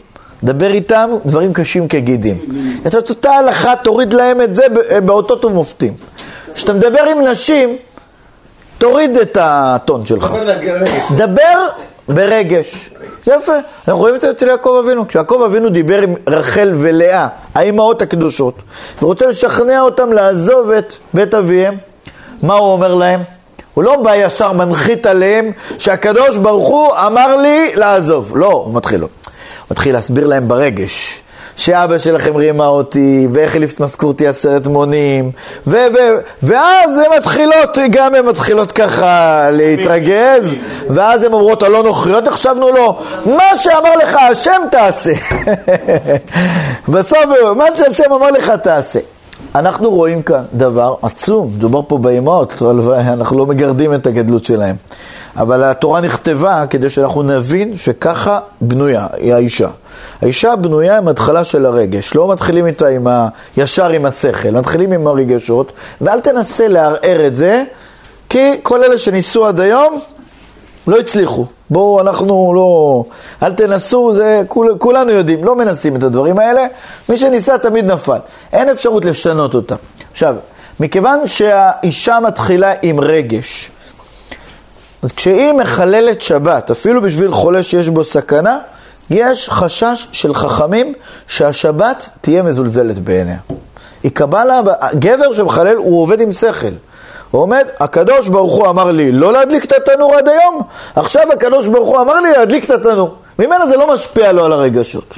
דבר איתם דברים קשים כגידים. את אותה הלכה תוריד להם את זה באותות ומופתים. כשאתה מדבר עם נשים, תוריד את הטון שלך. דבר ברגש. יפה. אנחנו רואים את זה אצל יעקב אבינו. כשיעקב אבינו דיבר עם רחל ולאה, האימהות הקדושות, ורוצה לשכנע אותם לעזוב את בית אביהם, מה הוא אומר להם? הוא לא בא ישר מנחית עליהם שהקדוש ברוך הוא אמר לי לעזוב. לא, הוא מתחיל לו. מתחיל להסביר להם ברגש. שאבא שלכם רימה אותי, ואיך העליף את משכורתי עשרת מונים, ו- ו- ואז הן מתחילות, גם הן מתחילות ככה להתרגז, ואז הן אומרות, הלא נוכריות, החשבנו לו, מה שאמר לך השם תעשה. בסוף, מה שהשם אמר לך תעשה. אנחנו רואים כאן דבר עצום, מדובר פה באמהות, אנחנו לא מגרדים את הגדלות שלהם. אבל התורה נכתבה כדי שאנחנו נבין שככה בנויה, היא האישה. האישה בנויה עם התחלה של הרגש, לא מתחילים איתה עם ה... ישר עם השכל, מתחילים עם הרגשות, ואל תנסה לערער את זה, כי כל אלה שניסו עד היום לא הצליחו. בואו, אנחנו לא... אל תנסו, זה כול, כולנו יודעים, לא מנסים את הדברים האלה. מי שניסה תמיד נפל. אין אפשרות לשנות אותה. עכשיו, מכיוון שהאישה מתחילה עם רגש, אז כשהיא מחללת שבת, אפילו בשביל חולה שיש בו סכנה, יש חשש של חכמים שהשבת תהיה מזולזלת בעיניה. היא קבלה, גבר שמחלל הוא עובד עם שכל. הוא עומד, הקדוש ברוך הוא אמר לי לא להדליק את התנור עד היום, עכשיו הקדוש ברוך הוא אמר לי להדליק את התנור. ממנה זה לא משפיע לו על הרגשות.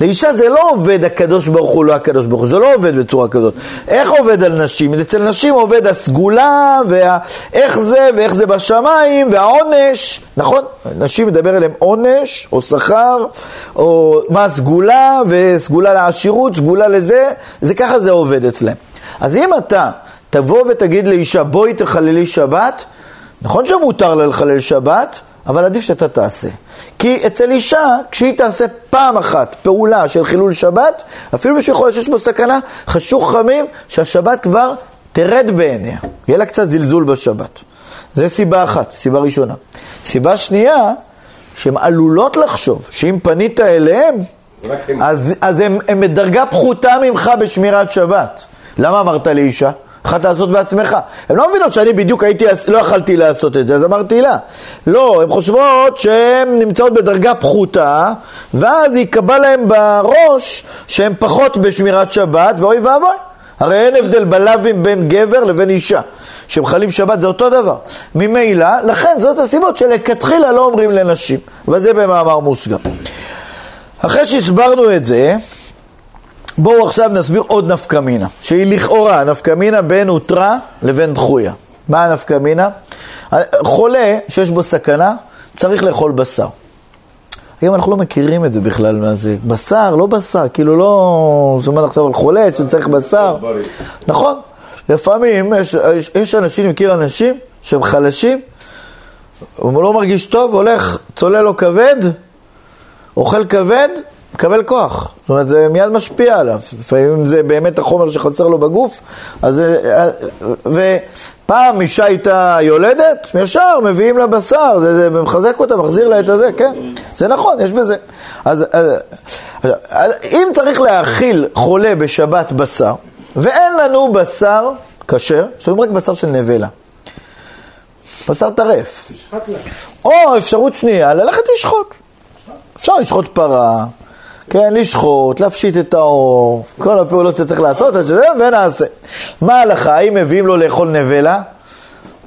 לאישה זה לא עובד הקדוש ברוך הוא, לא הקדוש ברוך הוא, זה לא עובד בצורה כזאת. איך עובד על נשים? אצל נשים עובד הסגולה, ואיך זה, ואיך זה בשמיים, והעונש, נכון? נשים מדבר אליהם עונש, או שכר, או מה הסגולה, וסגולה לעשירות, סגולה לזה, זה ככה זה עובד אצלם. אז אם אתה תבוא ותגיד לאישה, בואי תחללי שבת, נכון שמותר לה לחלל שבת, אבל עדיף שאתה תעשה. כי אצל אישה, כשהיא תעשה פעם אחת פעולה של חילול שבת, אפילו בשביל חולה שיש בו סכנה, חשוך חמים שהשבת כבר תרד בעיניה. יהיה לה קצת זלזול בשבת. זה סיבה אחת, סיבה ראשונה. סיבה שנייה, שהן עלולות לחשוב שאם פנית אליהם, אז, אז הם, הם בדרגה פחותה ממך בשמירת שבת. למה אמרת לאישה? יכולת לעשות בעצמך. הן לא מבינות שאני בדיוק הייתי, לא יכלתי לעשות את זה, אז אמרתי לה. לא, הן חושבות שהן נמצאות בדרגה פחותה, ואז ייקבע להן בראש שהן פחות בשמירת שבת, ואוי ואבוי. הרי אין הבדל בלאווים בין גבר לבין אישה. שמחלים שבת זה אותו דבר. ממילא, לכן זאת הסיבות שלכתחילה לא אומרים לנשים. וזה במאמר מוסגר. אחרי שהסברנו את זה, בואו עכשיו נסביר עוד נפקמינה, שהיא לכאורה נפקמינה בין הותרה לבין דחויה. מה הנפקמינה? חולה שיש בו סכנה, צריך לאכול בשר. היום אנחנו לא מכירים את זה בכלל, מה זה בשר, לא בשר, כאילו לא... אומרת עכשיו על חולה שצריך בשר. נכון, לפעמים יש, יש, יש אנשים, מכיר אנשים שהם חלשים, הוא לא מרגיש טוב, הולך, צולל לו כבד, אוכל כבד, מקבל כוח. זאת אומרת, זה מיד משפיע עליו. לפעמים זה באמת החומר שחסר לו בגוף, אז... ופעם אישה הייתה יולדת, ישר מביאים לה בשר, זה, זה מחזק אותה, מחזיר לה את הזה, כן. זה נכון, יש בזה. אז, אז, אז אם צריך להאכיל חולה בשבת בשר, ואין לנו בשר כשר, לנו רק בשר של נבלה. בשר טרף. או אפשרות שנייה, ללכת לשחוט. אפשר לשחוט פרה, כן, לשחוט, להפשיט את האור, כל הפעולות שצריך לעשות, ונעשה. מה ההלכה? האם מביאים לו לאכול נבלה?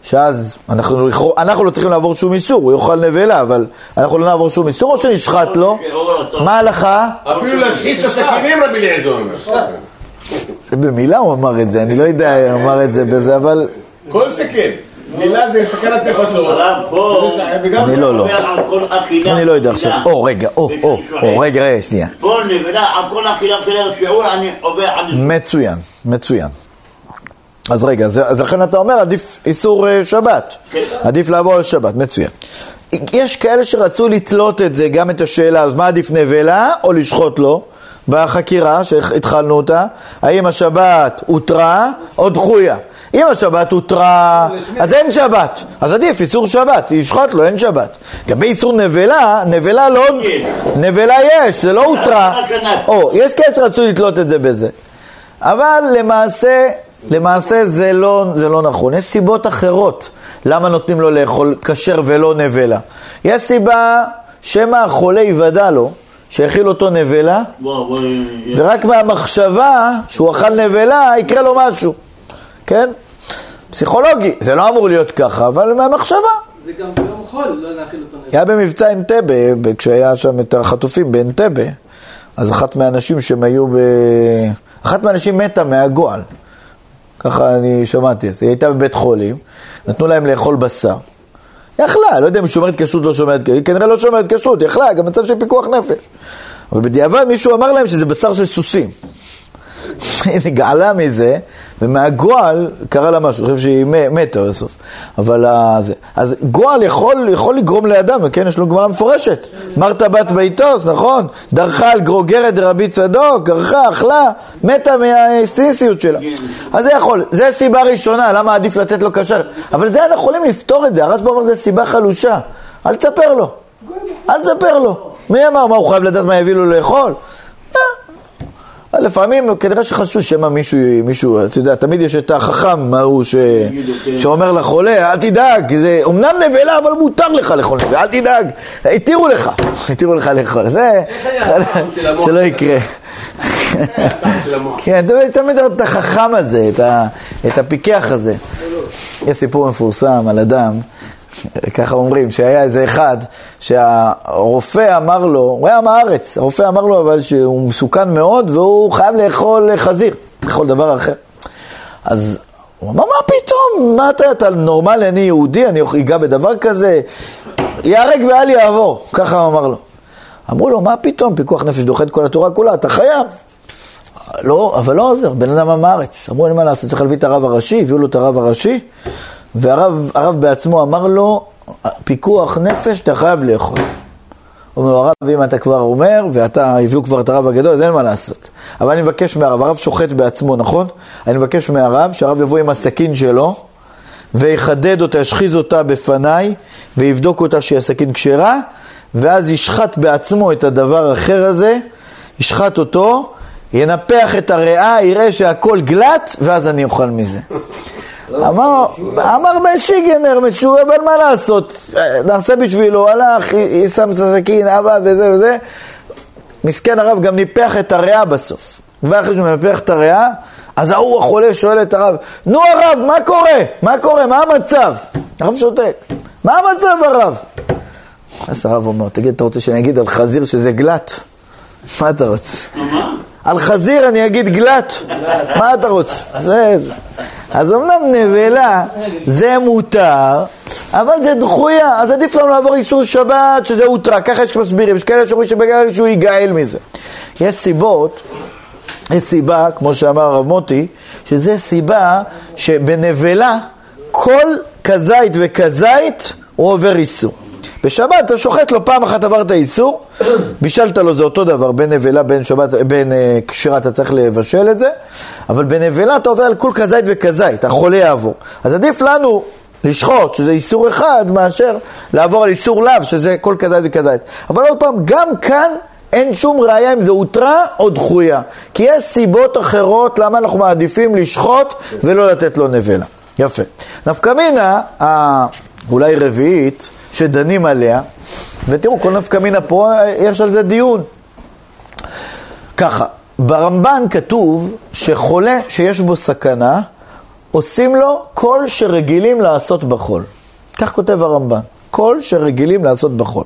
שאז אנחנו, אנחנו לא צריכים לעבור שום איסור, הוא יאכל נבלה, אבל אנחנו לא נעבור שום איסור, או שנשחט לו? מה ההלכה? אפילו להשחית את הסכינים רבי אליעזר אומר. זה במילה הוא אמר את זה, אני לא יודע, הוא אמר את זה בזה, אבל... כל סכין. מילה זה סכנת. הרב, בוא, אני לא, לא. אני לא יודע עכשיו. או, רגע, או, או, או, רגע, רגע, שנייה. כל נבלה, על כל אכילה כדי שיעור, אני עובר על זה. מצוין, מצוין. אז רגע, אז אז לכן אתה אומר, עדיף איסור אה, שבת. כן. עדיף לעבור על שבת, מצוין. יש כאלה שרצו לתלות את זה, גם את השאלה, אז מה עדיף נבלה או לשחוט לו? בחקירה שהתחלנו אותה, האם השבת הותרה או דחויה. אם השבת הותרה, אז אין שבת. אז עדיף איסור שבת, ישחט לו, אין שבת. לגבי איסור נבלה, נבלה לא... נבלה יש, זה לא הותרה. או, יש כאלה שרצו לתלות את זה בזה. אבל למעשה, למעשה זה לא, זה לא נכון. יש סיבות אחרות למה נותנים לו לאכול כשר ולא נבלה. יש סיבה שמא החולה יוודע לו שהאכיל אותו נבלה, ורק מהמחשבה שהוא אכל נבלה יקרה לו משהו, כן? פסיכולוגי, זה לא אמור להיות ככה, אבל מהמחשבה. זה גם ביום חול לא להאכיל אותו נפש. היה במבצע אנטבה, כשהיה שם את החטופים באנטבה, אז אחת מהאנשים שהם היו ב... אחת מהאנשים מתה מהגועל. ככה אני שמעתי, אז היא הייתה בבית חולים, נתנו להם לאכול בשר. יכלה, לא יודע אם היא שומרת כשרות לא שומרת כשרות, היא כנראה לא שומרת כשרות, יכלה, גם מצב של פיקוח נפש. אבל בדיעבד מישהו אמר להם שזה בשר של סוסים. היא נגעלה מזה, ומהגועל קרה לה משהו, אני חושב שהיא מתה בסוף. אבל זה. אז גועל יכול, יכול לגרום לאדם, כן, יש לו גמרא מפורשת. מרתה בת ביתוס, נכון? דרכה על גרוגרת דרבי צדוק, גרחה, אכלה, מתה מהאסטיניסיות שלה. אז זה יכול, זה סיבה ראשונה, למה עדיף לתת לו כשר. אבל זה אנחנו יכולים לפתור את זה, הרשב"א אומר זה סיבה חלושה. אל תספר לו, אל תספר לו. מי אמר, מה הוא חייב לדעת מה יביא לו לאכול? לפעמים כנראה שחשוב שמא מישהו, מישהו, אתה יודע, תמיד יש את החכם ההוא ש... שאומר לחולה, אל תדאג, זה אומנם נבלה, אבל מותר לך לאכול נבלה, אל תדאג, התירו לך, התירו לך לאכול, זה, שלא יקרה. כן, תמיד, את החכם הזה, את הפיקח הזה. יש סיפור מפורסם על אדם, ככה אומרים, שהיה איזה אחד שהרופא אמר לו, הוא היה מהארץ, הרופא אמר לו אבל שהוא מסוכן מאוד והוא חייב לאכול חזיר, לאכול דבר אחר. אז הוא אמר, מה פתאום? מה אתה, אתה נורמלי, אני יהודי, אני אגע בדבר כזה? ייהרג ואל יעבור, ככה הוא אמר לו. אמרו לו, מה פתאום? פיקוח נפש דוחה את כל התורה כולה, אתה חייב. לא, אבל לא עוזר, בן אדם עם הארץ. אמרו, אין מה לעשות, צריך להביא את הרב הראשי, הביאו לו את הרב הראשי, והרב הרב בעצמו אמר לו, פיקוח נפש, אתה חייב לאכול. אומר הרב, אם אתה כבר אומר, ואתה, הביאו כבר את הרב הגדול, אז אין מה לעשות. אבל אני מבקש מהרב, הרב שוחט בעצמו, נכון? אני מבקש מהרב, שהרב יבוא עם הסכין שלו, ויחדד אותה, ישחיז אותה בפניי, ויבדוק אותה שהיא הסכין כשרה, ואז ישחט בעצמו את הדבר האחר הזה, ישחט אותו, ינפח את הריאה, יראה שהכל גלט, ואז אני אוכל מזה. אמר, אמר בשיגנר משהו, אבל מה לעשות, נעשה בשבילו, הלך, שם את הסכין, אבא וזה וזה. מסכן הרב גם ניפח את הריאה בסוף. ואחרי שהוא מנפח את הריאה, אז ההוא החולה שואל את הרב, נו הרב, מה קורה? מה קורה? מה המצב? הרב שותק, מה המצב הרב? אז הרב אומר, תגיד, אתה רוצה שאני אגיד על חזיר שזה גלט? מה אתה רוצה? על חזיר אני אגיד גלט, מה אתה רוצה? זה, זה. אז אמנם נבלה זה מותר, אבל זה דחויה, אז עדיף לנו לעבור איסור שבת שזה הותרה, ככה יש מסבירים, יש כאלה שאומרים שבגלל שהוא ייגאל מזה. יש סיבות, יש סיבה, כמו שאמר הרב מוטי, שזה סיבה שבנבלה כל כזית וכזית הוא עובר איסור. בשבת אתה שוחט לו, פעם אחת עברת איסור, בישלת לו זה אותו דבר, בין נבלה, בין שבת, בין אה, כשרה אתה צריך לבשל את זה, אבל בנבלה אתה עובר על כל כזית וכזית, החולה יעבור. אז עדיף לנו לשחוט, שזה איסור אחד, מאשר לעבור על איסור לאו, שזה כל כזית וכזית. אבל עוד פעם, גם כאן אין שום ראייה אם זה הותרה או דחויה, כי יש סיבות אחרות למה אנחנו מעדיפים לשחוט ולא לתת לו נבלה. יפה. נפקא מינה, אולי רביעית, שדנים עליה, ותראו, כל נפקא מינה פה, יש על זה דיון. ככה, ברמב"ן כתוב שחולה שיש בו סכנה, עושים לו כל שרגילים לעשות בחול. כך כותב הרמב"ן, כל שרגילים לעשות בחול.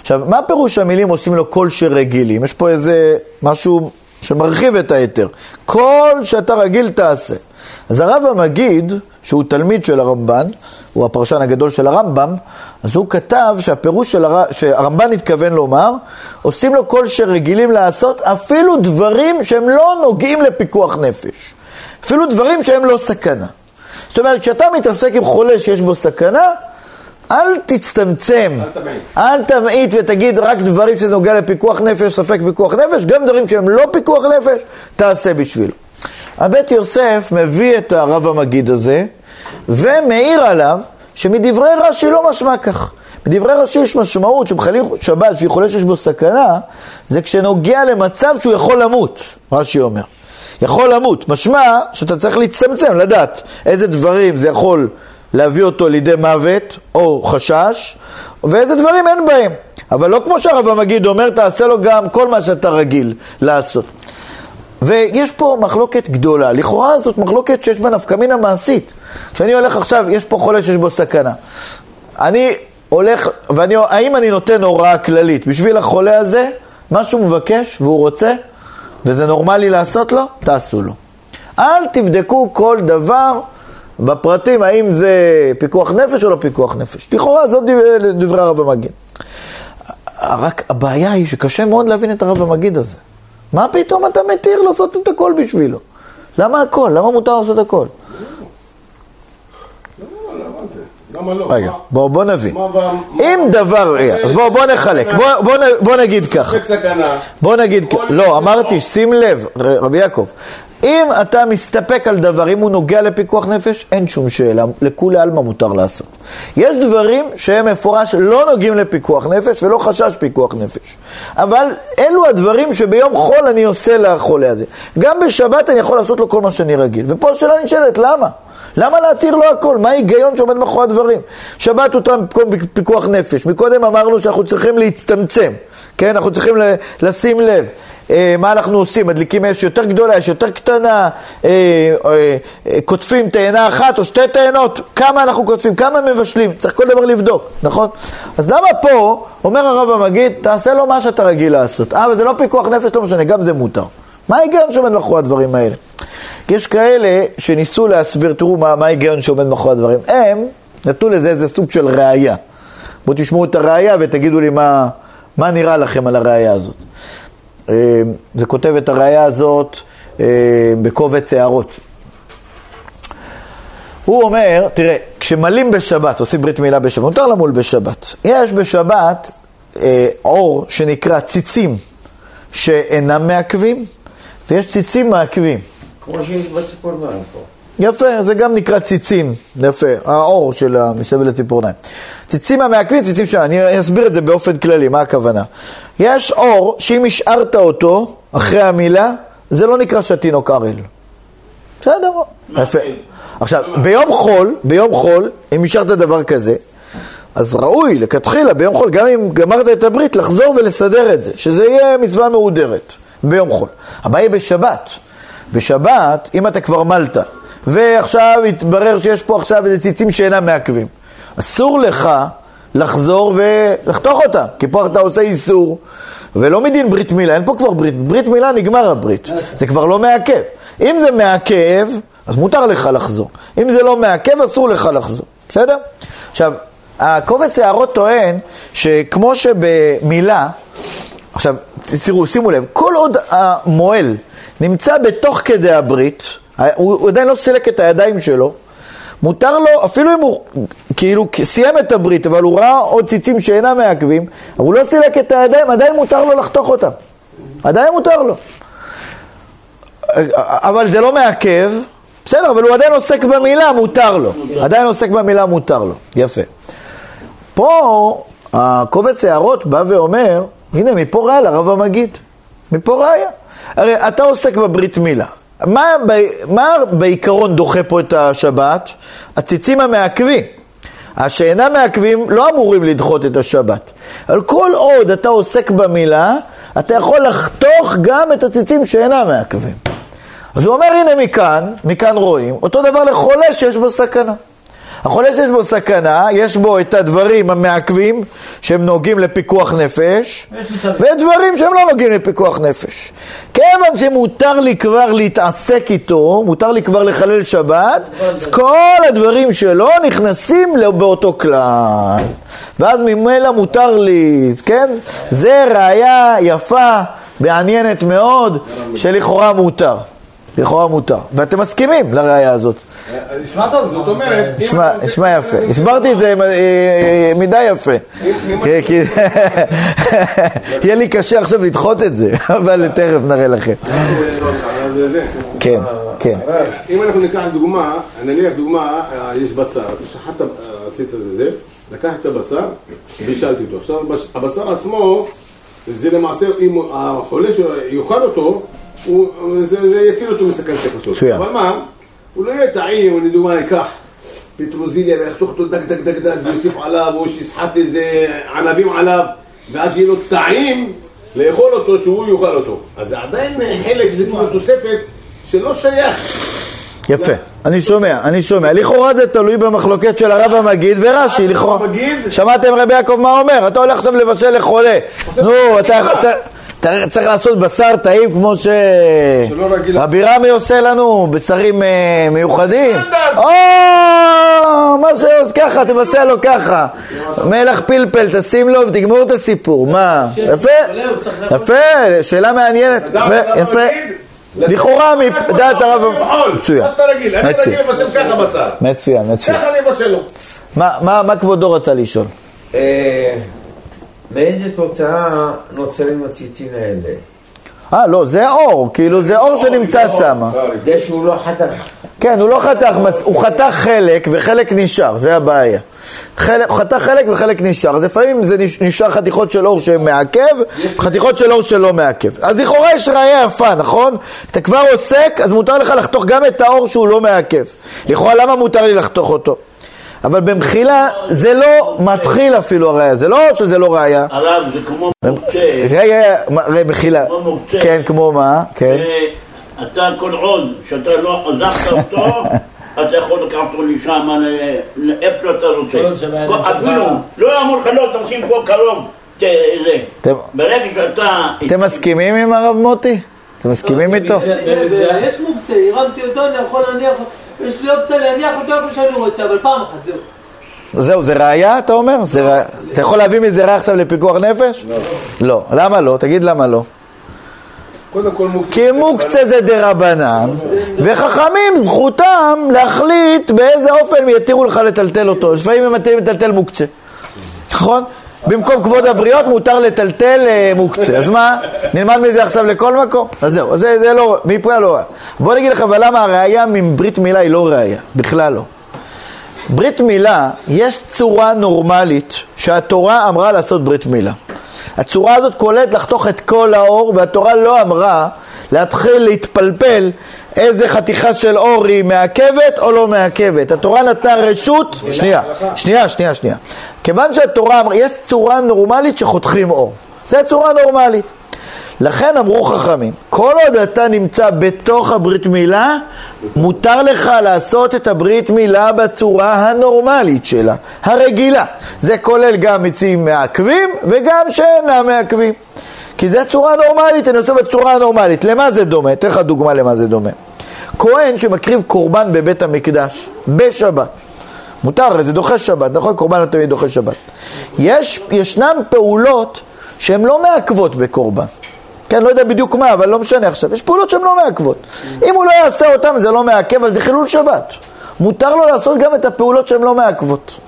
עכשיו, מה פירוש המילים עושים לו כל שרגילים? יש פה איזה משהו שמרחיב את היתר. כל שאתה רגיל תעשה. אז הרב המגיד, שהוא תלמיד של הרמב"ן, הוא הפרשן הגדול של הרמב"ם, אז הוא כתב שהפירוש של הר... שהרמב"ן התכוון לומר, עושים לו כל שרגילים לעשות, אפילו דברים שהם לא נוגעים לפיקוח נפש. אפילו דברים שהם לא סכנה. זאת אומרת, כשאתה מתעסק עם חולה שיש בו סכנה, אל תצטמצם, אל תמעיט ותגיד רק דברים שזה נוגע לפיקוח נפש, ספק פיקוח נפש, גם דברים שהם לא פיקוח נפש, תעשה בשבילו. הבית יוסף מביא את הרב המגיד הזה, ומעיר עליו שמדברי רש"י לא משמע כך. בדברי רש"י יש משמעות שמחללים שבת שיכולה שיש בו סכנה, זה כשנוגע למצב שהוא יכול למות, רש"י אומר. יכול למות, משמע שאתה צריך להצטמצם, לדעת איזה דברים זה יכול להביא אותו לידי מוות או חשש, ואיזה דברים אין בהם. אבל לא כמו שהרב המגיד אומר, תעשה לו גם כל מה שאתה רגיל לעשות. ויש פה מחלוקת גדולה, לכאורה זאת מחלוקת שיש בה נפקמינה מעשית. כשאני הולך עכשיו, יש פה חולה שיש בו סכנה. אני הולך, ואני, האם אני נותן הוראה כללית בשביל החולה הזה, מה שהוא מבקש והוא רוצה, וזה נורמלי לעשות לו, תעשו לו. אל תבדקו כל דבר בפרטים, האם זה פיקוח נפש או לא פיקוח נפש. לכאורה זאת דברי, הרב המגיד. רק הבעיה היא שקשה מאוד להבין את הרב המגיד הזה. מה פתאום אתה מתיר לעשות את הכל בשבילו? למה הכל? למה מותר לעשות הכל? למה לא? רגע, בוא, בוא נבין. מה אם דבר, רגע, אז בוא, בוא נחלק, בוא, בוא, בוא נגיד ככה. ספק סכנה. בוא נגיד, כ- לא, אמרתי, שים לב, רבי יעקב, אם אתה מסתפק על דבר, אם הוא נוגע לפיקוח נפש, אין שום שאלה, לכולי עלמא מותר לעשות. יש דברים שהם מפורש לא נוגעים לפיקוח נפש ולא חשש פיקוח נפש. אבל אלו הדברים שביום חול אני עושה לחולה הזה. גם בשבת אני יכול לעשות לו כל מה שאני רגיל. ופה השאלה נשאלת, למה? למה להתיר לו הכל? מה ההיגיון שעומד מאחורי הדברים? שבת אותם במקום פיקוח נפש. מקודם אמרנו שאנחנו צריכים להצטמצם, כן? אנחנו צריכים לשים לב. אה, מה אנחנו עושים? מדליקים אש יותר גדולה, אש יותר קטנה, אה, אה, קוטפים תאנה אחת או שתי תאנות, כמה אנחנו קוטפים, כמה מבשלים, צריך כל דבר לבדוק, נכון? אז למה פה, אומר הרב המגיד, תעשה לו מה שאתה רגיל לעשות. אה, אבל זה לא פיקוח נפש, לא משנה, גם זה מותר. מה ההיגיון שעומד מאחורי הדברים האלה? יש כאלה שניסו להסביר, תראו מה, מה ההיגיון שעומד מאחורי הדברים. הם נתנו לזה איזה סוג של ראייה. בואו תשמעו את הראייה ותגידו לי מה, מה נראה לכם על הראייה הזאת. אה, זה כותב את הראייה הזאת אה, בקובץ הערות. הוא אומר, תראה, כשמלים בשבת, עושים ברית מילה בשבת, מותר למול בשבת. יש בשבת אה, אור שנקרא ציצים שאינם מעכבים, ויש ציצים מעכבים. כמו שיש בציפורניים פה. יפה, זה גם נקרא ציצים, יפה, האור של מסביב לציפורניים. ציצים המעכבים, ציצים שם, אני אסביר את זה באופן כללי, מה הכוונה. יש אור שאם השארת אותו אחרי המילה, זה לא נקרא שהתינוק ערל. בסדר, יפה. עכשיו, ביום חול, ביום חול, אם השארת דבר כזה, אז ראוי, לכתחילה, ביום חול, גם אם גמרת את הברית, לחזור ולסדר את זה, שזה יהיה מצווה מהודרת ביום חול. הבעיה בשבת. בשבת, אם אתה כבר מלת, ועכשיו התברר שיש פה עכשיו איזה ציצים שאינם מעכבים, אסור לך לחזור ולחתוך אותם, כי פה אתה עושה איסור, ולא מדין ברית מילה, אין פה כבר ברית, ברית מילה נגמר הברית, זה כבר לא מעכב. אם זה מעכב, אז מותר לך לחזור. אם זה לא מעכב, אסור לך לחזור, בסדר? עכשיו, הקובץ הערות טוען שכמו שבמילה, עכשיו, תראו, שימו לב, כל עוד המועל נמצא בתוך כדי הברית, הוא עדיין לא סילק את הידיים שלו, מותר לו, אפילו אם הוא כאילו סיים את הברית, אבל הוא ראה עוד ציצים שאינם מעכבים, אבל הוא לא סילק את הידיים, עדיין מותר לו לחתוך אותם. עדיין מותר לו. אבל זה לא מעכב, בסדר, אבל הוא עדיין עוסק במילה, מותר לו. עדיין עוסק במילה, מותר לו. יפה. פה הקובץ הערות בא ואומר, הנה מפה ראיה לרב המגיד. מפה ראיה. הרי אתה עוסק בברית מילה. מה, מה בעיקרון דוחה פה את השבת? הציצים המעכבים. השאינם מעכבים לא אמורים לדחות את השבת. אבל כל עוד אתה עוסק במילה, אתה יכול לחתוך גם את הציצים שאינם מעכבים. אז הוא אומר, הנה מכאן, מכאן רואים, אותו דבר לחולה שיש בו סכנה. החולה שיש בו סכנה, יש בו את הדברים המעכבים שהם נוגעים לפיקוח נפש, ודברים שהם לא נוגעים לפיקוח נפש. כיוון שמותר לי כבר להתעסק איתו, מותר לי כבר לחלל שבת, אז כל הדברים שלו נכנסים באותו כלל. ואז ממילא מותר לי, כן? זה ראייה יפה, מעניינת מאוד, שלכאורה מותר. לכאורה מותר. ואתם מסכימים לראייה הזאת. נשמע טוב. זאת אומרת, נשמע, יפה. הסברתי את זה אה, אה, מדי יפה. יהיה לי קשה עכשיו לדחות את זה, אבל תכף נראה לכם. כן, כן. אם אנחנו ניקח דוגמה, נניח דוגמה, אה, יש בשר, אתה שחטת, אה, עשית את זה, לקחת את הבשר, בישלתי אותו. עכשיו הבש- הבשר עצמו, זה למעשה, אם החולה שלו יאכל אותו, זה יציל אותו מסכנת נפשות. אבל מה? הוא לא יהיה טעים, הוא לדוגמה ייקח פטרוזיליה ויחתוך אותו דק דק דק דק ויוסיף עליו, או שיסחט איזה ענבים עליו, ואז יהיה לו טעים לאכול אותו, שהוא יאכל אותו. אז זה עדיין חלק, זה כאילו תוספת שלא שייך. יפה. אני שומע, אני שומע. לכאורה זה תלוי במחלוקת של הרב המגיד ורש"י, לכאורה. שמעתם רבי יעקב מה אומר? אתה הולך עכשיו לבשל לחולה. נו, אתה צריך- לעשות בשר טעים כמו ש... שלא רגיל- רבי רמי עושה לנו, בשרים אה, מיוחדים. או, מה שעושה ככה, תבשל לו ככה. מלח פלפל, תשים לו ותגמור את הסיפור. מה? יפה, יפה, שאלה מעניינת. יפה. לכאורה, מדעת הרב... מצוין. מה שאתה רגיל, אני. רגיל לבשל ככה בשר. מצוין, מצוין. ככה אני אבשל לו. מה, כבודו רצה לשאול? מאיזה תוצאה נוצרים הציצים האלה? אה, לא, זה אור, כאילו זה אור שנמצא שם. זה שהוא לא חתך. כן, הוא לא חתך, הוא חתך חלק וחלק נשאר, זה הבעיה. חלק, הוא חתך חלק וחלק נשאר, אז לפעמים זה נש- נשאר חתיכות של אור שמעכב, חתיכות של אור שלא מעכב. אז לכאורה יש ראייה יפה, נכון? אתה כבר עוסק, אז מותר לך לחתוך גם את האור שהוא לא מעכב. לכאורה למה מותר לי לחתוך אותו? אבל במחילה זה לא מתחיל אפילו הראייה, זה לא שזה לא ראייה. הרב, זה כמו מוקצה. רגע, רגע, מחילה. כמו מוקצה. כן, כמו מה? כן. אתה כל עוד שאתה לא עזבת אותו, אתה יכול לקחת אותו לשם, לאיפה שאתה רוצה. אפילו, לא אמור לך, לא, תשים פה קרוב. ברגע שאתה... אתם מסכימים עם הרב מוטי? אתם מסכימים איתו? יש מוקצה, הרמתי אותו, אני יכול להניח, יש לי אופציה להניח אותו איפה שאני רוצה, אבל פעם אחת, זהו. זהו, זה ראייה, אתה אומר? זה ראייה. אתה יכול להביא מזה ראייה עכשיו לפיקוח נפש? לא. לא. למה לא? תגיד למה לא. קודם כל מוקצה. כי מוקצה זה דה רבנן, וחכמים זכותם להחליט באיזה אופן יתירו לך לטלטל אותו. לפעמים הם מתירים לטלטל מוקצה. נכון? במקום כבוד הבריות מותר לטלטל אה, מוקצה. אז מה? נלמד מזה עכשיו לכל מקום? אז זהו, זה, זה לא, מפה לא ראייה. בוא אני אגיד לך, אבל למה הראייה מברית מילה היא לא ראייה? בכלל לא. ברית מילה, יש צורה נורמלית שהתורה אמרה לעשות ברית מילה. הצורה הזאת כוללת לחתוך את כל האור, והתורה לא אמרה להתחיל להתפלפל איזה חתיכה של אור היא מעכבת או לא מעכבת. התורה נתנה רשות, שנייה, שנייה, שנייה, שנייה. כיוון שהתורה אמרה, יש צורה נורמלית שחותכים אור. זו צורה נורמלית. לכן אמרו חכמים, כל עוד אתה נמצא בתוך הברית מילה, מותר לך לעשות את הברית מילה בצורה הנורמלית שלה, הרגילה. זה כולל גם מציעים מעכבים וגם שאינם מעכבים. כי זו צורה נורמלית, אני עושה בצורה הנורמלית. למה זה דומה? אתן לך דוגמה למה זה דומה. כהן שמקריב קורבן בבית המקדש, בשבת. מותר, זה דוחה שבת, נכון? קורבן לא תמיד דוחה שבת. יש, ישנן פעולות שהן לא מעכבות בקורבן. כן, לא יודע בדיוק מה, אבל לא משנה עכשיו. יש פעולות שהן לא מעכבות. אם הוא לא יעשה אותן זה לא מעכב, אז זה חילול שבת. מותר לו לעשות גם את הפעולות שהן לא מעכבות.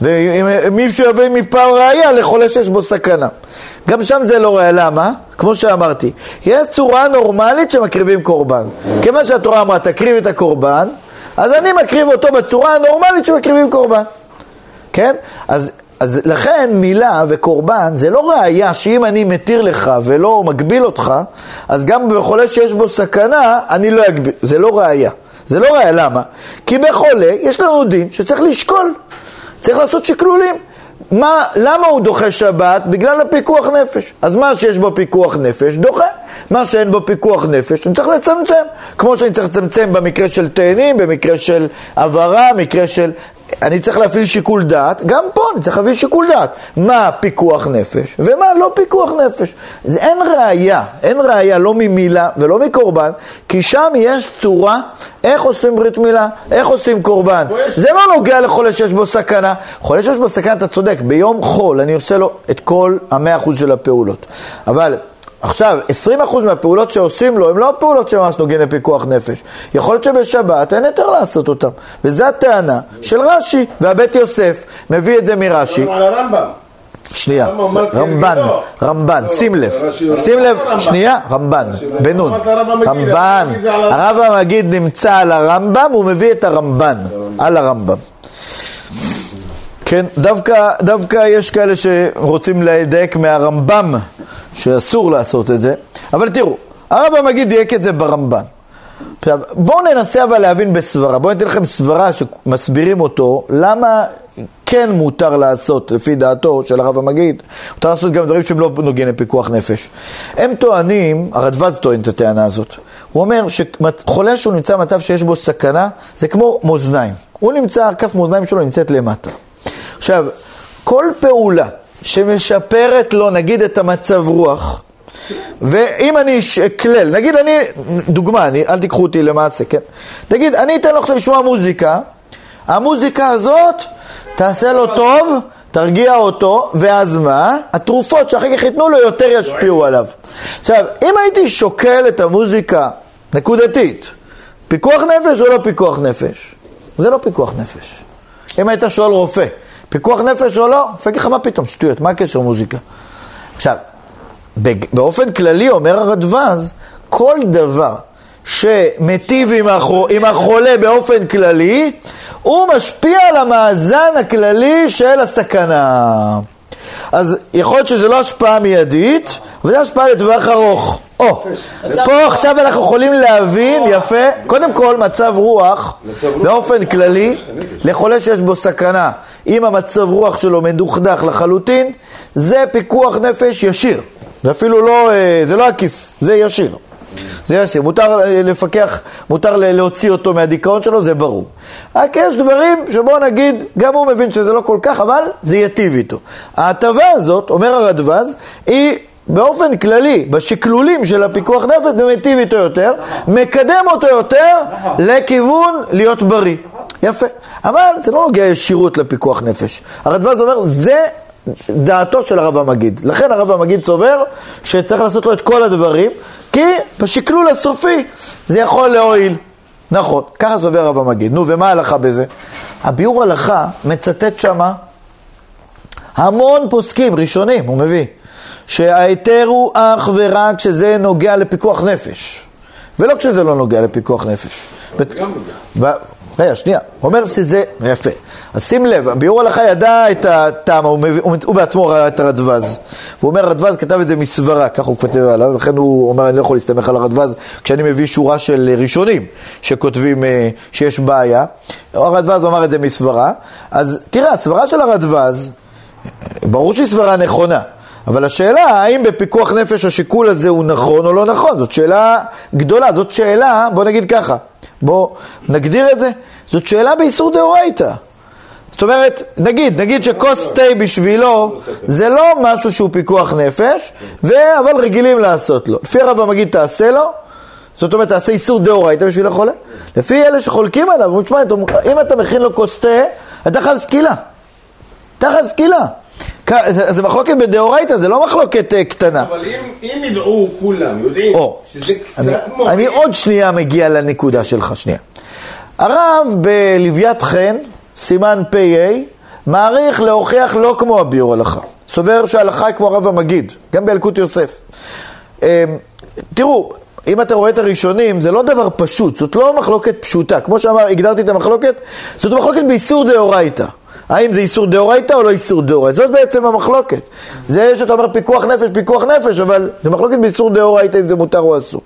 ואם מישהו יביא מפה ראייה לחולה שיש בו סכנה. גם שם זה לא ראייה, למה? כמו שאמרתי, יש צורה נורמלית שמקריבים קורבן. כיוון שהתורה אמרה תקריב את הקורבן, אז אני מקריב אותו בצורה הנורמלית שמקריבים קורבן. כן? אז, אז לכן מילה וקורבן זה לא ראייה שאם אני מתיר לך ולא מגביל אותך, אז גם בחולה שיש בו סכנה, אני לא אגביל. זה לא ראייה. זה לא ראייה, למה? כי בחולה יש לנו דין שצריך לשקול. צריך לעשות שקלולים. מה, למה הוא דוחה שבת? בגלל הפיקוח נפש. אז מה שיש בו פיקוח נפש, דוחה. מה שאין בו פיקוח נפש, אני צריך לצמצם. כמו שאני צריך לצמצם במקרה של תאנים, במקרה של עברה, מקרה של... אני צריך להפעיל שיקול דעת, גם פה אני צריך להפעיל שיקול דעת. מה פיקוח נפש ומה לא פיקוח נפש. זה אין ראייה, אין ראייה לא ממילה ולא מקורבן, כי שם יש צורה איך עושים ברית מילה, איך עושים קורבן. זה לא נוגע לחולה שיש בו סכנה. חולה שיש בו סכנה, אתה צודק, ביום חול אני עושה לו את כל המאה אחוז של הפעולות. אבל עכשיו, 20% מהפעולות שעושים לו, הן לא פעולות שממש נוגעים לפיקוח נפש. יכול להיות שבשבת אין יותר לעשות אותן. וזו הטענה של רש"י, והבית יוסף מביא את זה מרש"י. על הרמב"ם. שנייה, כן רמב"ן? רמב"ן, שים לב, רש"י לא שים לב, הרמב"ם. שנייה, רמב"ן, הרב המגיד, רמב"ן, הרב המגיד זה על הרמב"ם. הרב המגיד נמצא על הרמב"ם, הוא מביא את הרמב"ן, על הרמב"ם. כן, דווקא, דווקא יש כאלה שרוצים לדייק מהרמב"ם, שאסור לעשות את זה, אבל תראו, הרב המגיד דייק את זה ברמב"ן. עכשיו, בואו ננסה אבל להבין בסברה, בואו ניתן לכם סברה שמסבירים אותו, למה כן מותר לעשות, לפי דעתו של הרב המגיד, מותר לעשות גם דברים שהם לא נוגעים לפיקוח נפש. הם טוענים, הרדווז טוען את הטענה הזאת, הוא אומר שחולה שהוא נמצא במצב שיש בו סכנה, זה כמו מאזניים. הוא נמצא, כף מאזניים שלו נמצאת למטה. עכשיו, כל פעולה שמשפרת לו, נגיד, את המצב רוח, ואם אני אקלל, נגיד אני, דוגמה, אני, אל תיקחו אותי למעשה, כן? תגיד, אני אתן לו עכשיו לשמוע מוזיקה, המוזיקה הזאת תעשה לו טוב, תרגיע אותו, ואז מה? התרופות שאחר כך ייתנו לו יותר ישפיעו עליו. עכשיו, אם הייתי שוקל את המוזיקה נקודתית, פיקוח נפש או לא פיקוח נפש? זה לא פיקוח נפש. אם היית שואל רופא, פיקוח נפש או לא? יגיד לך מה פתאום, שטויות, מה הקשר מוזיקה? עכשיו, באופן כללי אומר הרדווז, כל דבר שמיטיב עם, החו, עם החולה באופן כללי, הוא משפיע על המאזן הכללי של הסכנה. אז יכול להיות שזו לא השפעה מיידית, אבל זו השפעה לטווח ארוך. או, פה עכשיו אנחנו יכולים להבין, יפה, קודם כל מצב רוח, באופן כללי, לחולה שיש בו סכנה, אם המצב רוח שלו מדוכדך לחלוטין, זה פיקוח נפש ישיר. זה אפילו לא, זה לא עקיף, זה ישיר. זה ישיר. מותר לפקח, מותר להוציא אותו מהדיכאון שלו, זה ברור. רק יש דברים שבואו נגיד, גם הוא מבין שזה לא כל כך, אבל זה ייטיב איתו. ההטבה הזאת, אומר הרדווז, היא באופן כללי, בשקלולים של הפיקוח נפש, זה מיטיב איתו יותר, מקדם אותו יותר לכיוון להיות בריא. יפה. אבל זה לא נוגע ישירות לפיקוח נפש. הרדווז אומר, זה דעתו של הרב המגיד. לכן הרב המגיד סובר שצריך לעשות לו את כל הדברים, כי בשקלול הסופי זה יכול להועיל. נכון, ככה סובר הרב המגיד. נו, ומה ההלכה בזה? הביאור הלכה מצטט שמה המון פוסקים ראשונים, הוא מביא, שההיתר הוא אך ורק כשזה נוגע לפיקוח נפש, ולא כשזה לא נוגע לפיקוח נפש. רגע, שנייה, הוא אומר שזה, יפה. אז שים לב, ביאור הלכה ידע את הטעם, הוא, הוא, הוא בעצמו ראה את הרדווז. הוא אומר, הרדווז כתב את זה מסברה, ככה הוא כותב עליו, לכן הוא אומר, אני לא יכול להסתמך על הרדווז, כשאני מביא שורה של ראשונים שכותבים שיש בעיה. הרדווז אמר את זה מסברה. אז תראה, הסברה של הרדווז, ברור שהיא סברה נכונה. אבל השאלה, האם בפיקוח נפש השיקול הזה הוא נכון או לא נכון, זאת שאלה גדולה, זאת שאלה, בוא נגיד ככה, בוא נגדיר את זה, זאת שאלה באיסור דאורייתא. זאת אומרת, נגיד, נגיד שכוס תה בשבילו זה לא משהו שהוא פיקוח נפש, אבל רגילים לעשות לו. לפי הרב המגיד תעשה לו, זאת אומרת תעשה איסור דאורייתא בשביל החולה. לפי אלה שחולקים עליו, אומרים, תשמע, אם אתה מכין לו כוס תה, אתה חייב סקילה. אתה חייב סקילה. זה מחלוקת בדאורייתא, זה לא מחלוקת uh, קטנה. אבל אם, אם ידעו כולם, יודעים, או, שזה קצת אני, מועיל, אני עוד שנייה מגיע לנקודה שלך, שנייה. הרב בלוויית חן, סימן פ"א, מעריך להוכיח לא כמו הביור הלכה. סובר שההלכה היא כמו הרב המגיד, גם באלקוט יוסף. אמ, תראו, אם אתה רואה את הראשונים, זה לא דבר פשוט, זאת לא מחלוקת פשוטה. כמו שאמר, הגדרתי את המחלוקת, זאת מחלוקת באיסור דאורייתא. האם זה איסור דאורייתא או לא איסור דאורייתא? זאת בעצם המחלוקת. זה שאתה אומר פיקוח נפש, פיקוח נפש, אבל זה מחלוקת באיסור דאורייתא אם זה מותר או אסור.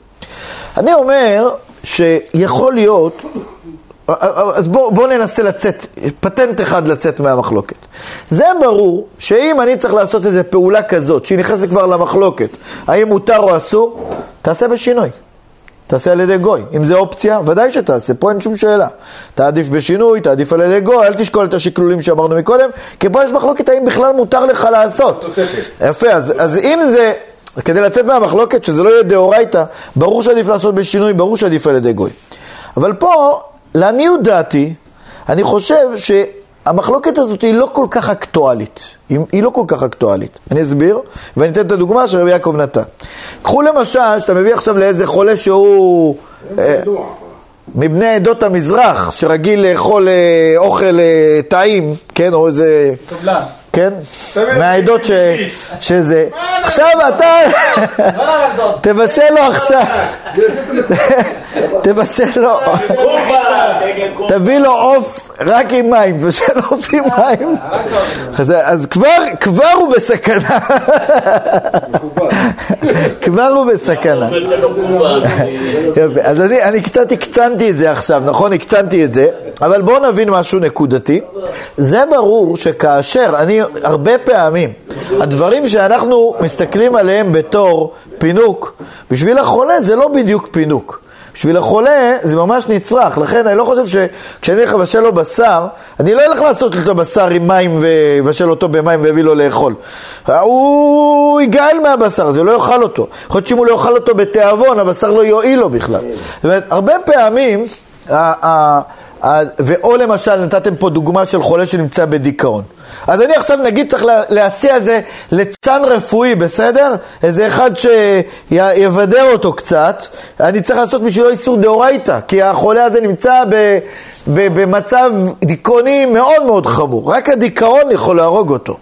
אני אומר שיכול להיות, אז בואו בוא ננסה לצאת, פטנט אחד לצאת מהמחלוקת. זה ברור שאם אני צריך לעשות איזו פעולה כזאת, שהיא נכנסת כבר למחלוקת, האם מותר או אסור, תעשה בשינוי. תעשה על ידי גוי. אם זה אופציה, ודאי שתעשה, פה אין שום שאלה. תעדיף בשינוי, תעדיף על ידי גוי, אל תשקול את השקלולים שאמרנו מקודם, כי פה יש מחלוקת האם בכלל מותר לך לעשות. יפה, אז, אז אם זה, כדי לצאת מהמחלוקת, שזה לא יהיה דאורייתא, ברור שעדיף לעשות בשינוי, ברור שעדיף על ידי גוי. אבל פה, לעניות דעתי, אני חושב המחלוקת הזאת היא לא כל כך אקטואלית. היא, היא לא כל כך אקטואלית. אני אסביר, ואני אתן את הדוגמה שרבי יעקב נתן. קחו למשל, שאתה מביא עכשיו לאיזה חולה שהוא... אה, מבני עדות המזרח, שרגיל לאכול אה, אוכל אה, טעים, כן, או איזה... קבלן. כן? מהעדות ש... שזה. עכשיו אתה... תבשל לו עכשיו. תבשל לו. תביא לו עוף רק עם מים, עוף עם מים. אז- אז כבר, הוא בסכנה. כבר הוא בסכנה. יפה, אז אני, אני קצת הקצנתי את זה עכשיו, נכון? הקצנתי את זה, אבל בואו נבין משהו נקודתי. זה ברור שכאשר, אני הרבה פעמים, הדברים שאנחנו מסתכלים עליהם בתור פינוק, בשביל החולה זה לא בדיוק פינוק. בשביל החולה זה ממש נצרך, לכן אני לא חושב שכשאני אלך לבשל לו בשר, אני לא אלך לעשות לו בשר עם מים ויבשל אותו במים ויביא לו לאכול. הוא ייגאל מהבשר הזה, הוא לא יאכל אותו. יכול להיות שאם הוא לא יאכל אותו בתיאבון, הבשר לא יועיל לו בכלל. זאת אומרת, הרבה פעמים, ואו למשל, נתתם פה דוגמה של חולה שנמצא בדיכאון. אז אני עכשיו נגיד צריך לה- להסיע איזה ליצן רפואי, בסדר? איזה אחד שיבדר אותו קצת, אני צריך לעשות בשבילו איסור דאורייתא, כי החולה הזה נמצא ב, ב, במצב דיכאוני מאוד מאוד חמור, רק הדיכאון יכול להרוג אותו.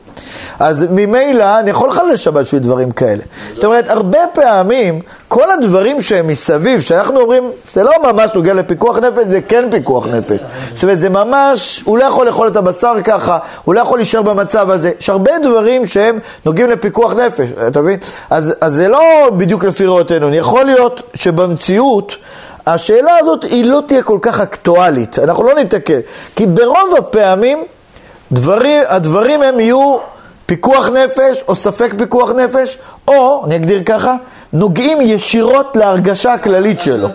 אז ממילא אני יכול לחלל שבת בשביל דברים כאלה. זאת אומרת, הרבה פעמים כל הדברים שהם מסביב, שאנחנו אומרים, זה לא ממש נוגע לפיקוח נפש, זה כן פיקוח נפש. זאת אומרת, זה ממש, הוא לא יכול לאכול את הבשר ככה, הוא לא יכול להישאר במצב הזה. יש הרבה דברים שהם נוגעים לפיקוח נפש, אתה מבין? אז, אז זה לא בדיוק לפי ראותנו. יכול להיות שבמציאות... השאלה הזאת היא לא תהיה כל כך אקטואלית, אנחנו לא ניתקל, כי ברוב הפעמים דברים, הדברים הם יהיו פיקוח נפש או ספק פיקוח נפש, או, אני אגדיר ככה, נוגעים ישירות להרגשה הכללית שלו.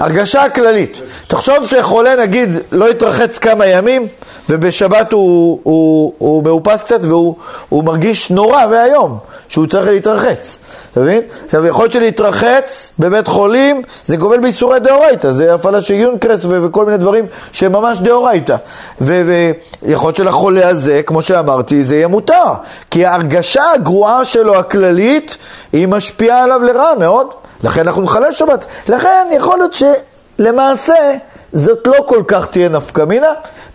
הרגשה הכללית. תחשוב שחולה נגיד לא יתרחץ כמה ימים ובשבת הוא, הוא, הוא מאופס קצת והוא הוא מרגיש נורא ואיום שהוא צריך להתרחץ, אתה מבין? עכשיו יכול להיות שלהתרחץ בבית חולים זה גובל באיסורי דאורייתא, זה הפעלה של יונקרס ו- וכל מיני דברים שהם ממש דאורייתא. ויכול להיות שלחולה הזה, כמו שאמרתי, זה יהיה מותר, כי ההרגשה הגרועה שלו הכללית היא משפיעה עליו לרעה מאוד. לכן אנחנו נחלל שבת. לכן יכול להיות שלמעשה זאת לא כל כך תהיה נפקא.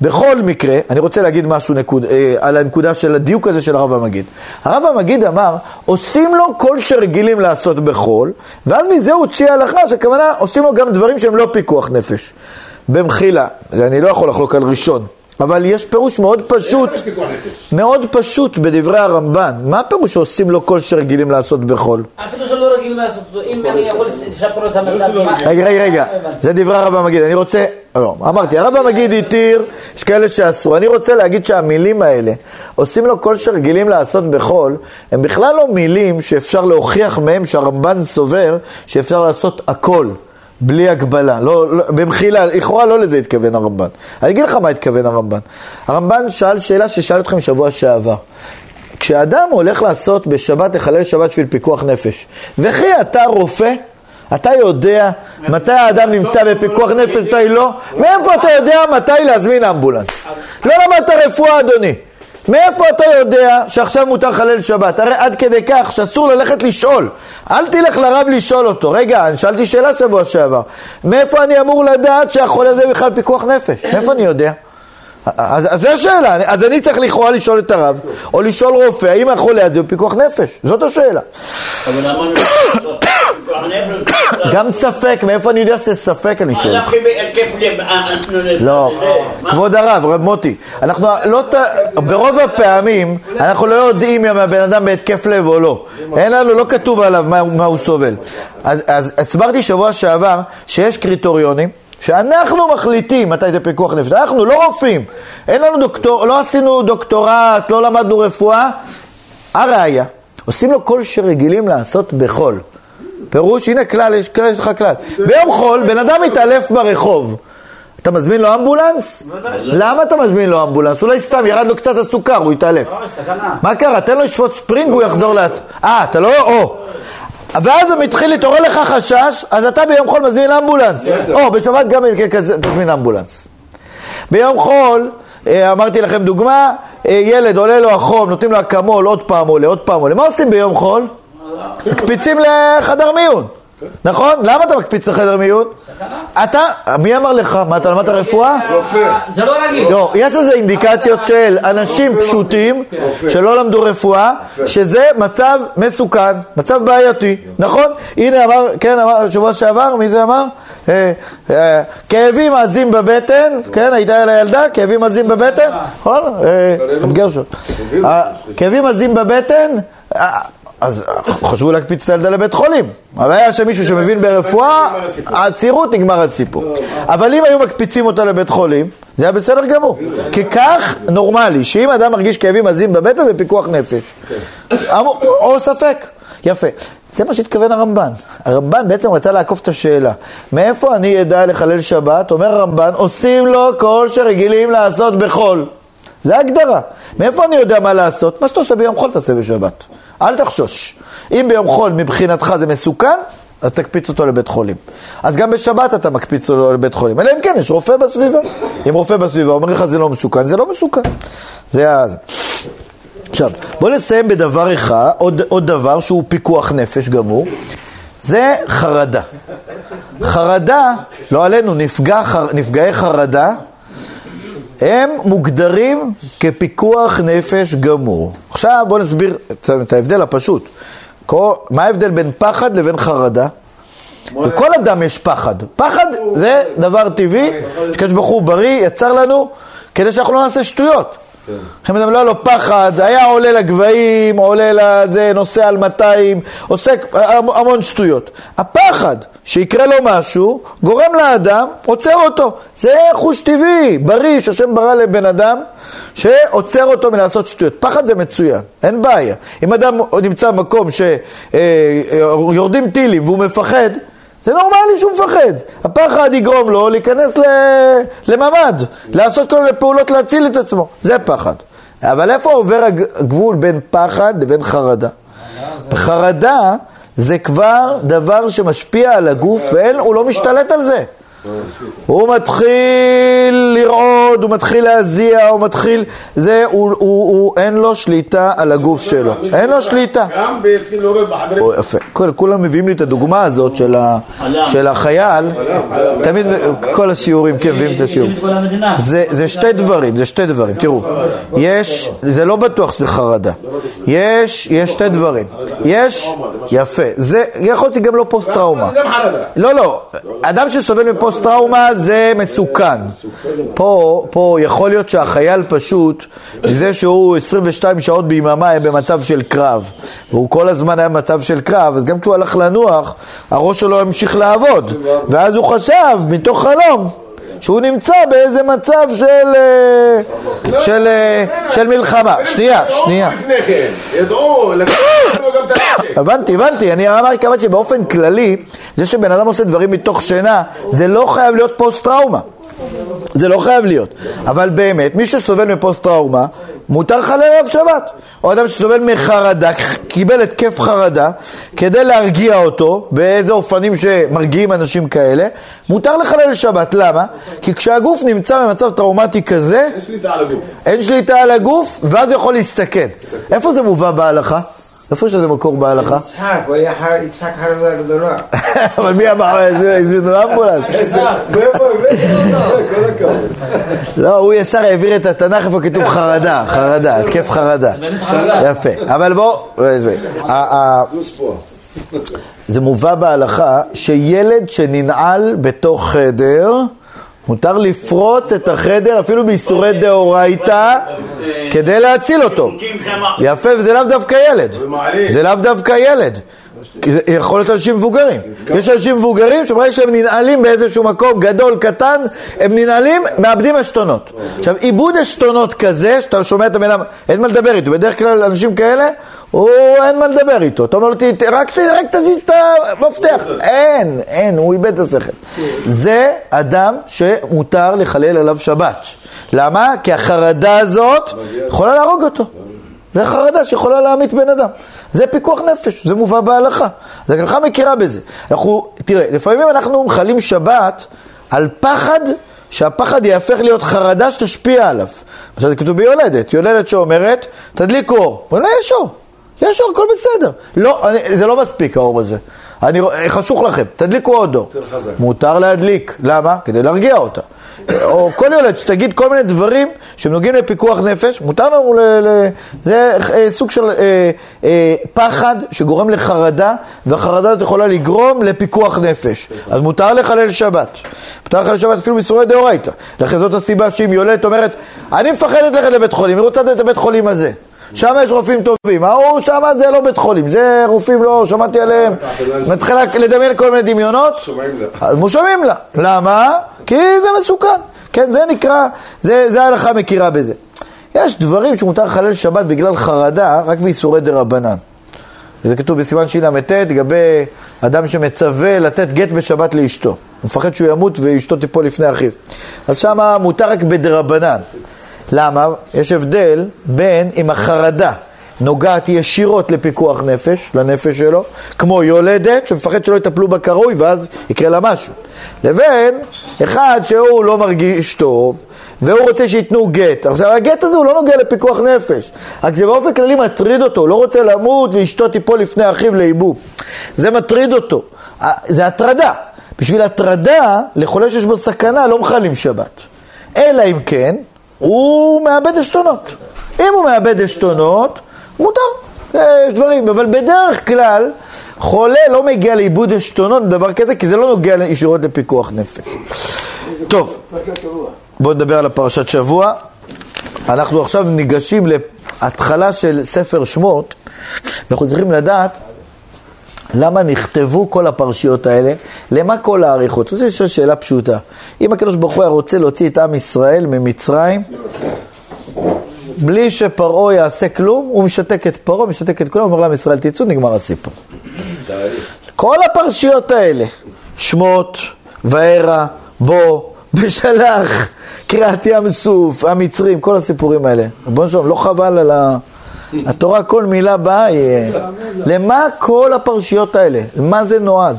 בכל מקרה, אני רוצה להגיד משהו נקוד, אה, על הנקודה של הדיוק הזה של הרב המגיד. הרב המגיד אמר, עושים לו כל שרגילים לעשות בחול, ואז מזה הוא הוציא הלכה, שכוונה עושים לו גם דברים שהם לא פיקוח נפש. במחילה, אני לא יכול לחלוק על ראשון. אבל יש פירוש מאוד פשוט, מאוד פשוט בדברי הרמב"ן. מה הפירוש שעושים לו כל שרגילים לעשות בחול? אפילו שלא רגילים לעשות אותו, אם אני יכול לשפר את המצב, מה- רגע, רגע, הבנתי? זה דברי הרב המגיד, אני רוצה, לא, אמרתי, הרב המגיד התיר, יש כאלה שאסרו, אני רוצה להגיד שהמילים האלה, עושים לו כל שרגילים לעשות בחול, הם בכלל לא מילים שאפשר להוכיח מהם שהרמב"ן סובר שאפשר לעשות הכל. בלי הגבלה, לא, לא, במחילה, לכאורה לא לזה התכוון הרמב"ן. אני אגיד לך מה התכוון הרמב"ן. הרמב"ן שאל שאלה ששאל אתכם שבוע שעבר. כשאדם הולך לעשות בשבת, לחלל שבת בשביל פיקוח נפש, וכי אתה רופא, אתה יודע מתי האדם נמצא בפיקוח נפש, מתי לא? מאיפה אתה יודע מתי להזמין אמבולנס? לא למדת רפואה, אדוני. מאיפה אתה יודע שעכשיו מותר לחלל שבת? הרי עד כדי כך שאסור ללכת לשאול. אל תלך לרב לשאול אותו. רגע, אני שאלתי שאלה שבוע שעבר. מאיפה אני אמור לדעת שהחולה הזה בכלל פיקוח נפש? מאיפה אני יודע? אז, זו השאלה, אני- אז אני צריך לכאורה לשאול את הרב, או לשאול רופא, האם החולה הזה הוא פיקוח נפש? זאת השאלה. אבל אמרנו, פיקוח נפש, גם ספק, מאיפה אני יודע שזה ספק, אני שואל. אה. לא, מה? כבוד הרב, רב מוטי, אנחנו לא, ברוב הפעמים אנחנו לא יודעים אם הבן אדם בהתקף לב או לא. אין לנו, לא כתוב עליו מה, הוא סובל. אז, אז הסברתי שבוע שעבר שיש קריטריונים שאנחנו מחליטים מתי זה פיקוח נפש. אנחנו לא רופאים, אין לנו דוקטור, לא עשינו דוקטורט, לא למדנו רפואה. הראיה, עושים לו כל שרגילים לעשות בחול. פירוש, הנה כלל, יש כלל, יש לך כלל. ביום חול, בן אדם מתעלף ברחוב. אתה מזמין לו אמבולנס? למה אתה מזמין לו אמבולנס? אולי סתם ירד לו קצת הסוכר, הוא התעלף. מה קרה? תן לו לשפוט ספרינג, הוא יחזור לעצ... אה, אתה לא... או. ואז מתחיל להתעורר לך חשש, אז אתה ביום חול מזמין אמבולנס. או, בשבת גם כזה תזמין אמבולנס. ביום חול, אה, אמרתי לכם דוגמה, אה, ילד עולה לו החום, נותנים לו אקמול, עוד פעם עולה, עוד פעם עולה. מה עושים ביום חול? מקפיצים לחדר מיון, נכון? למה אתה מקפיץ לחדר מיון? אתה, מי אמר לך? מה, אתה למדת רפואה? זה לא רגיל. לא, יש איזה אינדיקציות של אנשים פשוטים שלא למדו רפואה, שזה מצב מסוכן, מצב בעייתי, נכון? הנה אמר, כן, אמר, שבוע שעבר, מי זה אמר? אה, אה, כאבים עזים בבטן, כן, הייתה לה ילדה, כאבים עזים בבטן, נכון? אה. אה, כאבים עזים בבטן, אז חשבו להקפיץ את הילדה לבית חולים. הבעיה שמישהו שמבין ברפואה, העצירות נגמר הסיפור. אבל אם היו מקפיצים אותה לבית חולים, זה היה בסדר גמור. כי כך נורמלי, שאם אדם מרגיש כאבים עזים בבטן זה פיקוח נפש. או ספק. יפה. זה מה שהתכוון הרמב"ן. הרמב"ן בעצם רצה לעקוף את השאלה. מאיפה אני אדע לחלל שבת? אומר הרמב"ן, עושים לו כל שרגילים לעשות בחול. זה ההגדרה. מאיפה אני יודע מה לעשות? מה שאתה עושה ביום חול תעשה בשבת. אל תחשוש. אם ביום חול מבחינתך זה מסוכן, אז תקפיץ אותו לבית חולים. אז גם בשבת אתה מקפיץ אותו לבית חולים. אלא אם כן, יש רופא בסביבה. אם רופא בסביבה אומר לך זה לא מסוכן, זה לא מסוכן. זה ה... עכשיו, בואו נסיים בדבר אחד, עוד, עוד דבר שהוא פיקוח נפש גמור, זה חרדה. חרדה, לא עלינו, נפגע, נפגעי חרדה, הם מוגדרים כפיקוח נפש גמור. עכשיו בואו נסביר את, ההבדל הפשוט. כל, מה ההבדל בין פחד לבין חרדה? לכל אדם יש פחד. פחד זה דבר טבעי, שקדוש ברוך הוא בריא, יצר לנו, כדי שאנחנו לא נעשה שטויות. לכן אדם לא היה לו פחד, היה עולה לגבהים, עולה לזה, נוסע על 200, עוסק המ- המון שטויות. הפחד שיקרה לו משהו, גורם לאדם, עוצר אותו. זה חוש טבעי, בריא, שהשם ברא לבן אדם, שעוצר אותו מלעשות שטויות. פחד זה מצוין, אין בעיה. אם אדם נמצא במקום שיורדים טילים והוא מפחד, זה נורמלי שהוא מפחד. הפחד יגרום לו להיכנס ל- לממ"ד, לעשות כל מיני פעולות להציל את עצמו. זה פחד. אבל איפה עובר הג- הגבול בין פחד לבין חרדה? חרדה זה כבר דבר שמשפיע על הגוף והוא לא משתלט על זה. הוא מתחיל לרעוד, הוא מתחיל להזיע, הוא מתחיל... זה, הוא, הוא, הוא, אין לו שליטה על הגוף שלו. אין לו שליטה. גם והתחיל להורד בחדרים. או, יפה. כולם מביאים לי את הדוגמה הזאת של, ה, של החייל, תמיד, כל השיעורים, כן, מביאים את השיעור. זה, זה שתי דברים, זה שתי דברים, תראו, יש, זה לא בטוח שזה חרדה, יש, יש שתי דברים, יש, יפה, זה יכול להיות גם לא פוסט טראומה, זה גם חרדה. לא, לא, אדם שסובל מפוסט טראומה זה מסוכן. פה, פה יכול להיות שהחייל פשוט, מזה שהוא 22 שעות ביממה היה במצב של קרב, והוא כל הזמן היה במצב של קרב, אז גם כשהוא הלך לנוח, הראש שלו המשיך לעבוד, ואז הוא חשב, מתוך חלום, שהוא נמצא באיזה מצב של, אה, של, אה, של מלחמה. שנייה, שנייה. לפני כן, ידעו, לקחו לו גם את. הבנתי, הבנתי, אני אמרתי כמובן שבאופן כללי, זה שבן אדם עושה דברים מתוך שינה, זה לא חייב להיות פוסט טראומה. זה לא חייב להיות. אבל באמת, מי שסובל מפוסט טראומה, מותר לחלל עליו שבת. או אדם שסובל מחרדה, קיבל התקף חרדה, כדי להרגיע אותו, באיזה אופנים שמרגיעים אנשים כאלה, מותר לחלל שבת. למה? כי כשהגוף נמצא במצב טראומטי כזה, יש שליטה על הגוף. אין שליטה על הגוף, ואז הוא יכול להסתכן. איפה זה מובא בהלכה? איפה יש לזה מקור בהלכה? יצחק, הוא היה יצחק חרדה גדולה. אבל מי אמר, הזמינו אמבולנס? מאיפה הבאתי? כל הכבוד. לא, הוא ישר העביר את התנ"ך, איפה כתוב חרדה, חרדה, התקף חרדה. יפה. אבל בוא, ה- ה- זה מובא בהלכה שילד שננעל בתוך חדר, מותר לפרוץ את החדר אפילו בייסורי דאורייתא כדי להציל אותו. יפה, וזה לאו דווקא ילד. זה לאו דווקא ילד. יכול להיות אנשים מבוגרים. יש אנשים מבוגרים שברגע שהם ננעלים באיזשהו מקום גדול, קטן, הם ננעלים, מאבדים עשתונות. עכשיו, עיבוד עשתונות כזה, שאתה שומע את המילה, אין מה לדבר איתו. בדרך כלל אנשים כאלה, הוא אין מה לדבר איתו. אתה אומר לו, "ת- ת- רק רק תזיז את המפתח. אין, אין, הוא איבד את השכל. זה אדם שמותר לחלל עליו שבת. למה? כי החרדה הזאת יכולה להרוג אותו. זה חרדה שיכולה להמית בן אדם. זה פיקוח נפש, זה מובא בהלכה. אז ההלכה מכירה בזה. אנחנו, תראה, לפעמים אנחנו מחללים שבת על פחד, שהפחד יהפך להיות חרדה שתשפיע עליו. עכשיו זה כתוב ביולדת, יולדת שאומרת, תדליק אור. הוא אומר, יש אור, יש אור, הכל בסדר. לא, אני, זה לא מספיק האור הזה. אני, חשוך לכם, תדליקו עוד אור. מותר להדליק, למה? כדי להרגיע אותה. או כל ילד שתגיד כל מיני דברים שהם נוגעים לפיקוח נפש, מותר לנו ל... ל זה אה, סוג של אה, אה, פחד שגורם לחרדה, והחרדה הזאת יכולה לגרום לפיקוח נפש. אז מותר לחלל שבת. מותר לחלל שבת אפילו בסיורי דאורייתא. לכן זאת הסיבה שאם יולדת אומרת, אני מפחדת ללכת לבית חולים, היא רוצה ללכת לבית חולים הזה. שם יש רופאים טובים, ההוא שם זה לא בית חולים, זה רופאים לא, שמעתי עליהם, מתחילה לדמיין כל מיני דמיונות, שומעים לה. למה? כי זה מסוכן. כן, זה נקרא, זה, ההלכה מכירה בזה. יש דברים שמותר לחלל שבת בגלל חרדה רק באיסורי דה רבנן. זה כתוב בסימן של"ט לגבי אדם שמצווה לתת גט בשבת לאשתו. הוא מפחד שהוא ימות ואשתו תיפול לפני אחיו. אז שמה מותר רק בדרבנן. למה? יש הבדל בין אם החרדה נוגעת ישירות לפיקוח נפש, לנפש שלו, כמו יולדת שמפחד שלא יטפלו בה כראוי ואז יקרה לה משהו, לבין אחד שהוא לא מרגיש טוב והוא רוצה שייתנו גט. עכשיו הגט הזה הוא לא נוגע לפיקוח נפש, רק זה באופן כללי מטריד אותו, הוא לא רוצה למות ואשתו תיפול לפני אחיו לאיבום. זה מטריד אותו, אה, זה הטרדה. בשביל הטרדה, לחולה שיש בו סכנה לא מחללים שבת. אלא אם כן, הוא מאבד עשתונות. אם הוא מאבד עשתונות, מותר. יש דברים, אבל בדרך כלל חולה לא מגיע לאיבוד עשתונות בדבר כזה, כי זה לא נוגע ישירות לפיקוח נפש. טוב, בואו נדבר על הפרשת שבוע. אנחנו עכשיו ניגשים להתחלה של ספר שמות, ואנחנו צריכים לדעת למה נכתבו כל הפרשיות האלה? למה כל האריכות? זו שאלה פשוטה. אם הקדוש ברוך הוא היה רוצה להוציא את עם ישראל ממצרים, בלי שפרעה יעשה כלום, הוא משתק את פרעה, משתק את כולם, אומר לעם ישראל תצאו, נגמר הסיפור. כל הפרשיות האלה, שמות, וארא, בוא, בשלח, קריעת ים סוף, המצרים, כל הסיפורים האלה. ריבונו שלום, לא חבל על ה... התורה כל מילה בה היא... למה כל הפרשיות האלה? למה זה נועד?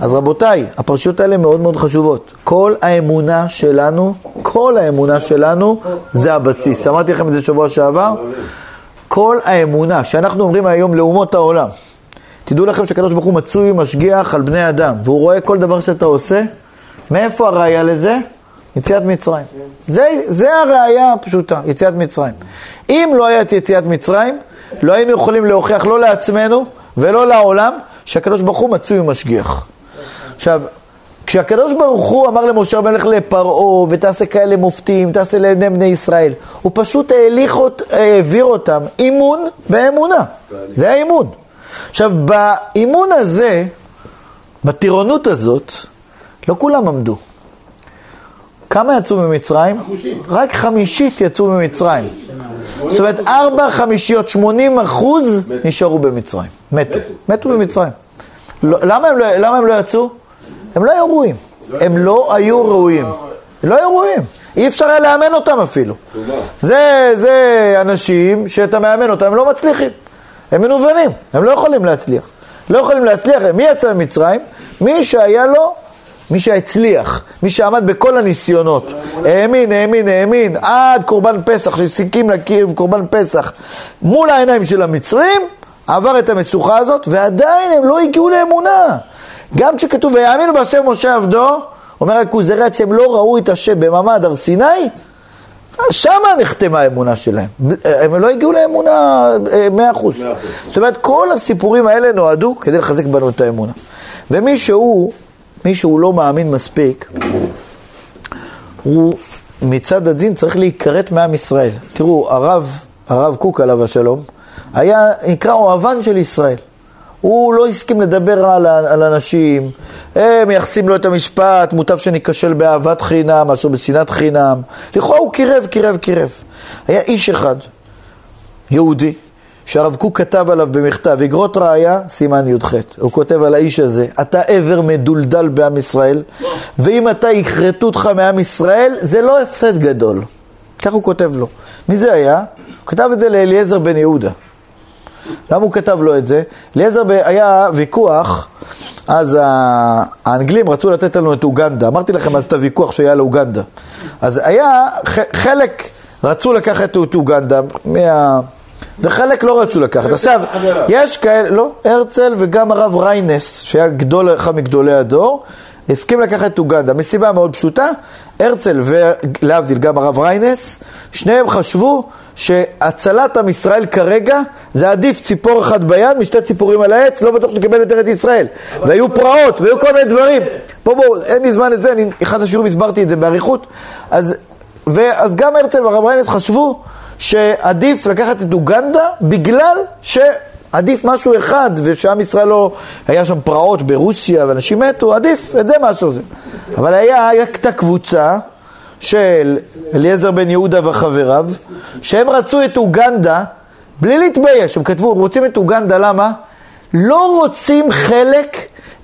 אז רבותיי, הפרשיות האלה מאוד מאוד חשובות. כל האמונה שלנו, כל האמונה שלנו זה הבסיס. אמרתי לכם את זה שבוע שעבר. כל האמונה שאנחנו אומרים היום לאומות העולם, תדעו לכם שהקדוש ברוך הוא מצוי ומשגיח על בני אדם, והוא רואה כל דבר שאתה עושה. מאיפה הראייה לזה? יציאת מצרים. זה, זה הראייה הפשוטה, יציאת מצרים. אם לא היה את יציאת מצרים, לא היינו יכולים להוכיח לא לעצמנו ולא לעולם שהקדוש ברוך הוא מצוי ומשגיח. עכשיו, כשהקדוש ברוך הוא אמר למשה המלך לפרעה ותעשה כאלה מופתים, תעשה לעיני בני ישראל, הוא פשוט העליך, העביר אותם אימון באמונה. זה האימון. עכשיו, באימון הזה, בטירונות הזאת, לא כולם עמדו. כמה יצאו ממצרים? רק חמישית יצאו ממצרים. זאת אומרת, ארבע חמישיות, 80 אחוז נשארו במצרים. מתו. מתו במצרים. לא- למה הם לא- למה הם לא יצאו? הם לא היו ראויים. הם לא היו ראויים. לא היו ראויים. אי אפשר היה לאמן אותם אפילו. זה, זה אנשים שאתה מאמן אותם, הם לא מצליחים. הם מנוונים, הם לא יכולים להצליח. לא יכולים להצליח, מי יצא ממצרים? מי שהיה לו, מי שהצליח, מי שעמד בכל הניסיונות. האמין, האמין, האמין, עד קורבן פסח, שהסיכים להקריב קורבן פסח. מול העיניים של המצרים, עבר את המשוכה הזאת, ועדיין הם לא הגיעו לאמונה. גם כשכתוב, ויאמינו בהשם משה עבדו, אומר הכוזרי עד שהם לא ראו את השם במעמד הר סיני, שמה נחתמה האמונה שלהם. הם לא הגיעו לאמונה אה, מאה אחוז. זאת אומרת, כל הסיפורים האלה נועדו כדי לחזק בנו את האמונה. ומי שהוא, מי שהוא לא מאמין מספיק, הוא מצד הדין צריך להיכרת מעם ישראל. תראו, הרב, הרב קוק עליו השלום, היה נקרא אוהבן של ישראל. הוא לא הסכים לדבר על, על אנשים, הם מייחסים לו את המשפט, מוטב שניכשל באהבת חינם מאשר בשנאת חינם. לכאורה הוא קירב, קירב, קירב. היה איש אחד, יהודי, שהרב קוק כתב עליו במכתב, אגרות ראיה, סימן י"ח. הוא כותב על האיש הזה, אתה עבר מדולדל בעם ישראל, ואם אתה יכרתו אותך מעם ישראל, זה לא הפסד גדול. כך הוא כותב לו. מי זה היה? הוא כתב את זה לאליעזר בן יהודה. למה הוא כתב לו את זה? אליעזר ב- היה ויכוח, אז האנגלים רצו לתת לנו את אוגנדה. אמרתי לכם אז את הוויכוח שהיה לאוגנדה. אז היה ח- חלק רצו לקחת את אוגנדה, מה... וחלק לא רצו לקחת. עכשיו, יש כאלה, לא, הרצל וגם הרב ריינס, שהיה גדול, אחד מגדולי הדור, הסכים לקחת את אוגנדה, מסיבה מאוד פשוטה, הרצל ולהבדיל גם הרב ריינס, שניהם חשבו שהצלת עם ישראל כרגע זה עדיף ציפור אחת ביד משתי ציפורים על העץ, לא בטוח שנקבל את ארץ ישראל. והיו פרעות, והיו כל מיני דברים. פה בואו, אין לי זמן לזה, אני אחד השיעורים הסברתי את זה באריכות. אז, ואז גם הרצל והרב ריינס חשבו שעדיף לקחת את אוגנדה בגלל ש... עדיף משהו אחד, ושעם ישראל לא... היה שם פרעות ברוסיה ואנשים מתו, עדיף את זה משהו זה. אבל היה, הייתה קבוצה של אליעזר בן יהודה וחבריו, שהם רצו את אוגנדה בלי להתבייש, הם כתבו, רוצים את אוגנדה, למה? לא רוצים חלק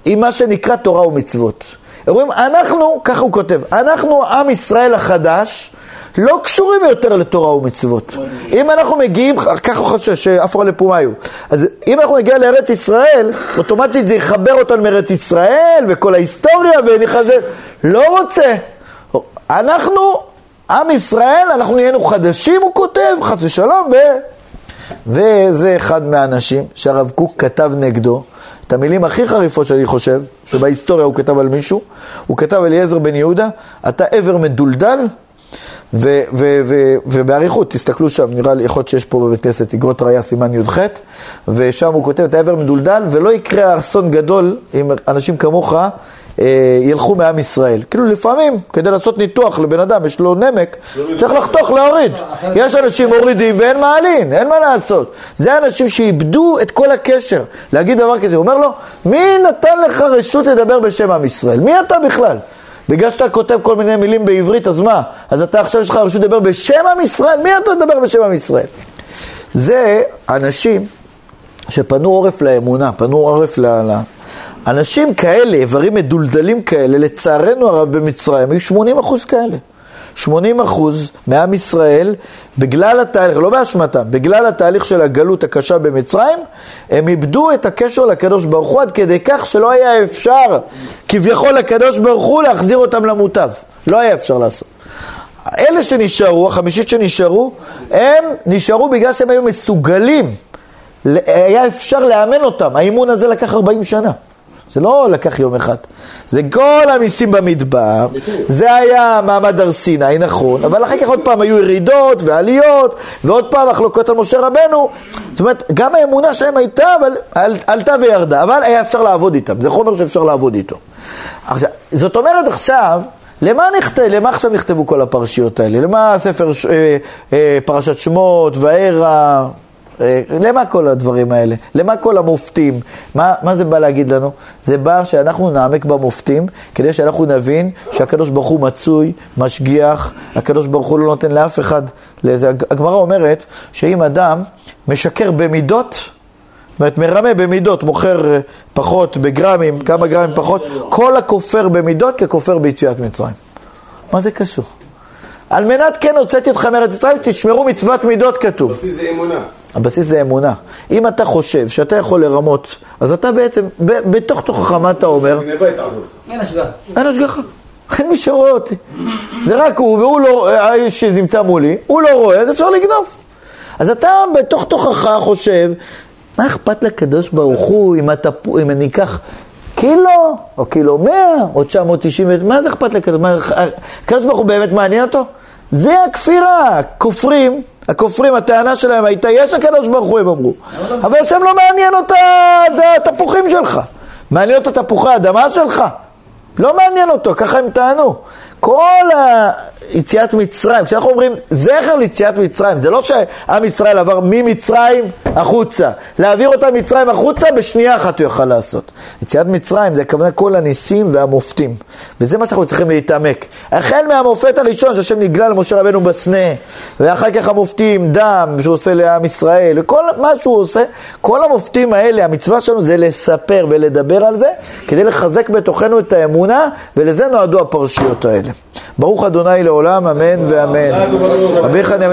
עם מה שנקרא תורה ומצוות. אומרים, אנחנו, ככה הוא כותב, אנחנו עם ישראל החדש, לא קשורים יותר לתורה ומצוות. אם אנחנו מגיעים, ככה הוא חושב שעפרה לפומיו, אז אם אנחנו נגיע לארץ ישראל, אוטומטית זה יחבר אותנו מארץ ישראל וכל ההיסטוריה ונחזה, לא רוצה. אנחנו, עם ישראל, אנחנו נהיינו חדשים, הוא כותב, חס ושלום, ו... וזה אחד מהאנשים שהרב קוק כתב נגדו. את המילים הכי חריפות שאני חושב, שבהיסטוריה הוא כתב על מישהו, הוא כתב אליעזר בן יהודה, אתה עבר מדולדל, ו- ו- ו- ובאריכות, תסתכלו שם, נראה לי, יכול להיות שיש פה בבית כנסת אגרות ראייה סימן י"ח, ושם הוא כותב את העבר מדולדל, ולא יקרה אסון גדול אם אנשים כמוך אה, ילכו מעם ישראל. כאילו לפעמים, כדי לעשות ניתוח לבן אדם, יש לו נמק, צריך לחתוך, להוריד. יש אנשים מורידים ואין מעלין, אין מה לעשות. זה אנשים שאיבדו את כל הקשר. להגיד דבר כזה, הוא אומר לו, מי נתן לך רשות לדבר בשם עם ישראל? מי אתה בכלל? בגלל שאתה כותב כל מיני מילים בעברית, אז מה? אז אתה עכשיו יש לך רשות לדבר בשם עם ישראל? מי אתה מדבר בשם עם ישראל? זה אנשים שפנו עורף לאמונה, פנו עורף ל... אנשים כאלה, איברים מדולדלים כאלה, לצערנו הרב במצרים, היו 80 אחוז כאלה. 80 אחוז מעם ישראל, בגלל התהליך, לא באשמתם, בגלל התהליך של הגלות הקשה במצרים, הם איבדו את הקשר לקדוש ברוך הוא עד כדי כך שלא היה אפשר כביכול לקדוש ברוך הוא להחזיר אותם למוטב. לא היה אפשר לעשות. אלה שנשארו, החמישית שנשארו, הם נשארו בגלל שהם היו מסוגלים, היה אפשר לאמן אותם. האימון הזה לקח 40 שנה. זה לא לקח יום אחד. זה כל המיסים במדבר, זה היה מעמד הר סיני, נכון, אבל אחר כך עוד פעם היו ירידות ועליות, ועוד פעם מחלוקות על משה רבנו. זאת אומרת, גם האמונה שלהם הייתה, אבל עלתה וירדה, אבל היה אפשר לעבוד איתם, זה חומר שאפשר לעבוד איתו. עכשיו, זאת אומרת עכשיו, למה, נכת... למה עכשיו נכתבו כל הפרשיות האלה? למה הספר ש... אה, אה, פרשת שמות, וארא, אה, למה כל הדברים האלה? למה כל המופתים? מה, מה זה בא להגיד לנו? זה בא שאנחנו נעמק במופתים, כדי שאנחנו נבין שהקדוש ברוך הוא מצוי, משגיח, הקדוש ברוך הוא לא נותן לאף אחד. לזה. הגמרא אומרת שאם אדם משקר במידות, זאת אומרת מרמה במידות, מוכר אה, פחות בגרמים, כמה גרמים פחות, כל הכופר במידות ככופר ביציאת מצרים. מה זה קשור? על מנת כן הוצאתי אתכם מארץ ישראל, תשמרו מצוות מידות כתוב. זה אמונה. הבסיס זה אמונה. אם אתה חושב שאתה יכול לרמות, אז אתה בעצם, ב- בתוך תוכך מה אתה אומר? אין השגחה. אין השגחה. אין מי שרואה אותי. זה רק הוא, והוא לא, האיש שנמצא מולי, הוא לא רואה, אז אפשר לגנוב. אז אתה בתוך תוכך חושב, מה אכפת לקדוש ברוך הוא אם, אתה, אם אני אקח קילו, או קילו מאה, או 990, מה זה אכפת לקדוש ברוך הוא? הקדוש ברוך הוא באמת מעניין אותו? זה הכפירה, כופרים. הכופרים, הטענה שלהם הייתה, יש הקדוש ברוך הוא, הם אמרו. אבל השם לא מעניין אותה התפוחים שלך. מעניין אותו תפוחי האדמה שלך. לא מעניין אותו, ככה הם טענו. כל היציאת מצרים, כשאנחנו אומרים זכר ליציאת מצרים, זה לא שעם ישראל עבר ממצרים החוצה. להעביר אותם מצרים החוצה, בשנייה אחת הוא יוכל לעשות. יציאת מצרים זה הכוונה כל הניסים והמופתים. וזה מה שאנחנו צריכים להתעמק. החל מהמופת הראשון שהשם נגלה למשה רבנו בסנה, ואחר כך המופתים, דם שהוא עושה לעם ישראל, וכל מה שהוא עושה, כל המופתים האלה, המצווה שלנו זה לספר ולדבר על זה, כדי לחזק בתוכנו את האמונה, ולזה נועדו הפרשיות האלה. ברוך אדוני לעולם, אמן ואמן. רבי חניה